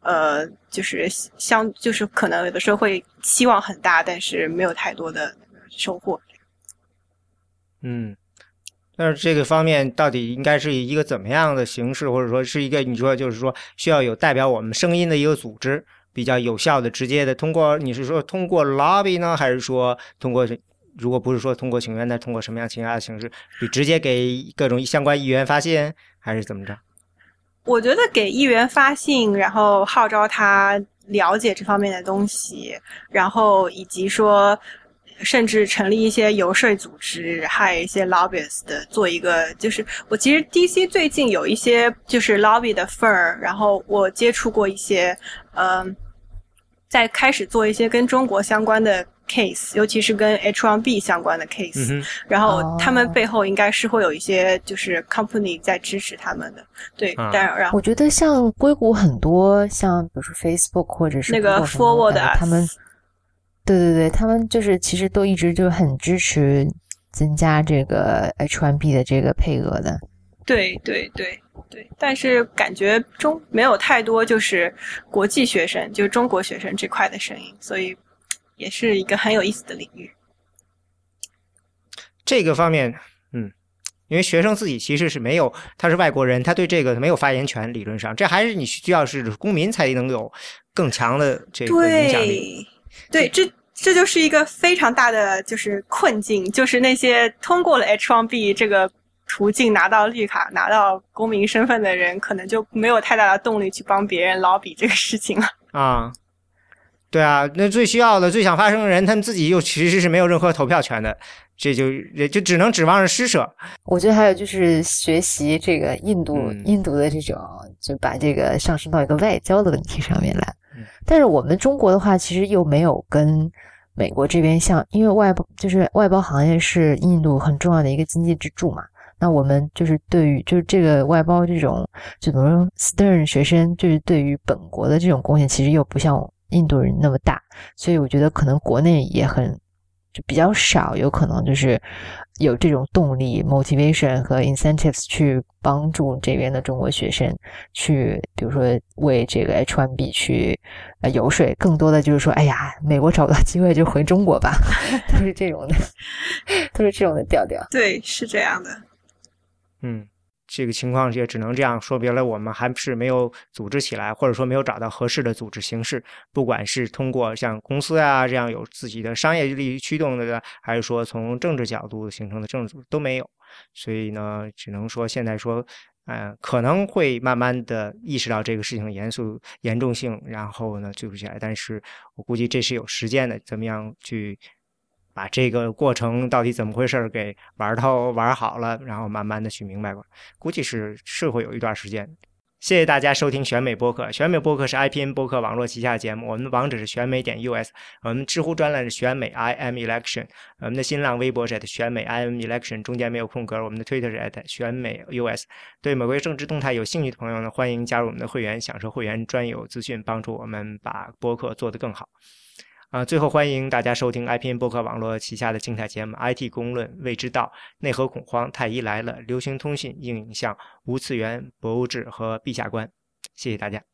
呃，就是相就是可能有的时候会期望很大，但是没有太多的收获。嗯，但是这个方面到底应该是一个怎么样的形式，或者说是一个你说就是说需要有代表我们声音的一个组织？比较有效的、直接的，通过你是说通过 lobby 呢，还是说通过？如果不是说通过请愿，那通过什么样其他的形式？你直接给各种相关议员发信，还是怎么着？我觉得给议员发信，然后号召他了解这方面的东西，然后以及说。甚至成立一些游说组织，还有一些 lobbyist 的，做一个就是我其实 DC 最近有一些就是 lobby 的 firm，然后我接触过一些，嗯，在开始做一些跟中国相关的 case，尤其是跟 H1B 相关的 case，然后他们背后应该是会有一些就是 company 在支持他们的，对，但然后我觉得像硅谷很多像比如说 Facebook 或者是那个 Forward 他们。对对对，他们就是其实都一直就很支持增加这个 H1B 的这个配额的。对对对对，但是感觉中没有太多就是国际学生，就是中国学生这块的声音，所以也是一个很有意思的领域。这个方面，嗯，因为学生自己其实是没有，他是外国人，他对这个没有发言权，理论上，这还是你需要是公民才能有更强的这个影响力。对，这这就是一个非常大的就是困境，就是那些通过了 H1B 这个途径拿到绿卡、拿到公民身份的人，可能就没有太大的动力去帮别人捞比这个事情了。啊，对啊，那最需要的、最想发声的人，他们自己又其实是没有任何投票权的，这就也就只能指望着施舍。我觉得还有就是学习这个印度、印度的这种，就把这个上升到一个外交的问题上面来。但是我们中国的话，其实又没有跟美国这边像，因为外包就是外包行业是印度很重要的一个经济支柱嘛。那我们就是对于就是这个外包这种，就怎么说，Stern 学生就是对于本国的这种贡献，其实又不像印度人那么大。所以我觉得可能国内也很就比较少，有可能就是有这种动力、motivation 和 incentives 去帮助这边的中国学生去，比如说为这个 H1B 去呃游说。更多的就是说，哎呀，美国找不到机会就回中国吧，都是这种的，都是这种的调调。对，是这样的。嗯。这个情况也只能这样说明了，我们还是没有组织起来，或者说没有找到合适的组织形式。不管是通过像公司啊这样有自己的商业利益驱动的，还是说从政治角度形成的政治都没有。所以呢，只能说现在说，呃，可能会慢慢的意识到这个事情的严肃严重性，然后呢，组织起来。但是我估计这是有时间的，怎么样去？把这个过程到底怎么回事给玩透玩好了，然后慢慢的去明白过，估计是是会有一段时间。谢谢大家收听选美播客，选美播客是 IPN 播客网络旗下节目，我们的网址是选美点 US，我们知乎专栏是选美 IM Election，我们的新浪微博是选美 IM Election，中间没有空格，我们的 Twitter 是选美 US。对美国政治动态有兴趣的朋友呢，欢迎加入我们的会员，享受会员专有资讯，帮助我们把播客做得更好。啊，最后欢迎大家收听 IPN 博客网络旗下的精彩节目《IT 公论》《未知道》《内核恐慌》《太医来了》《流行通信》《硬影像》《无次元》《博物志》和《陛下观》。谢谢大家。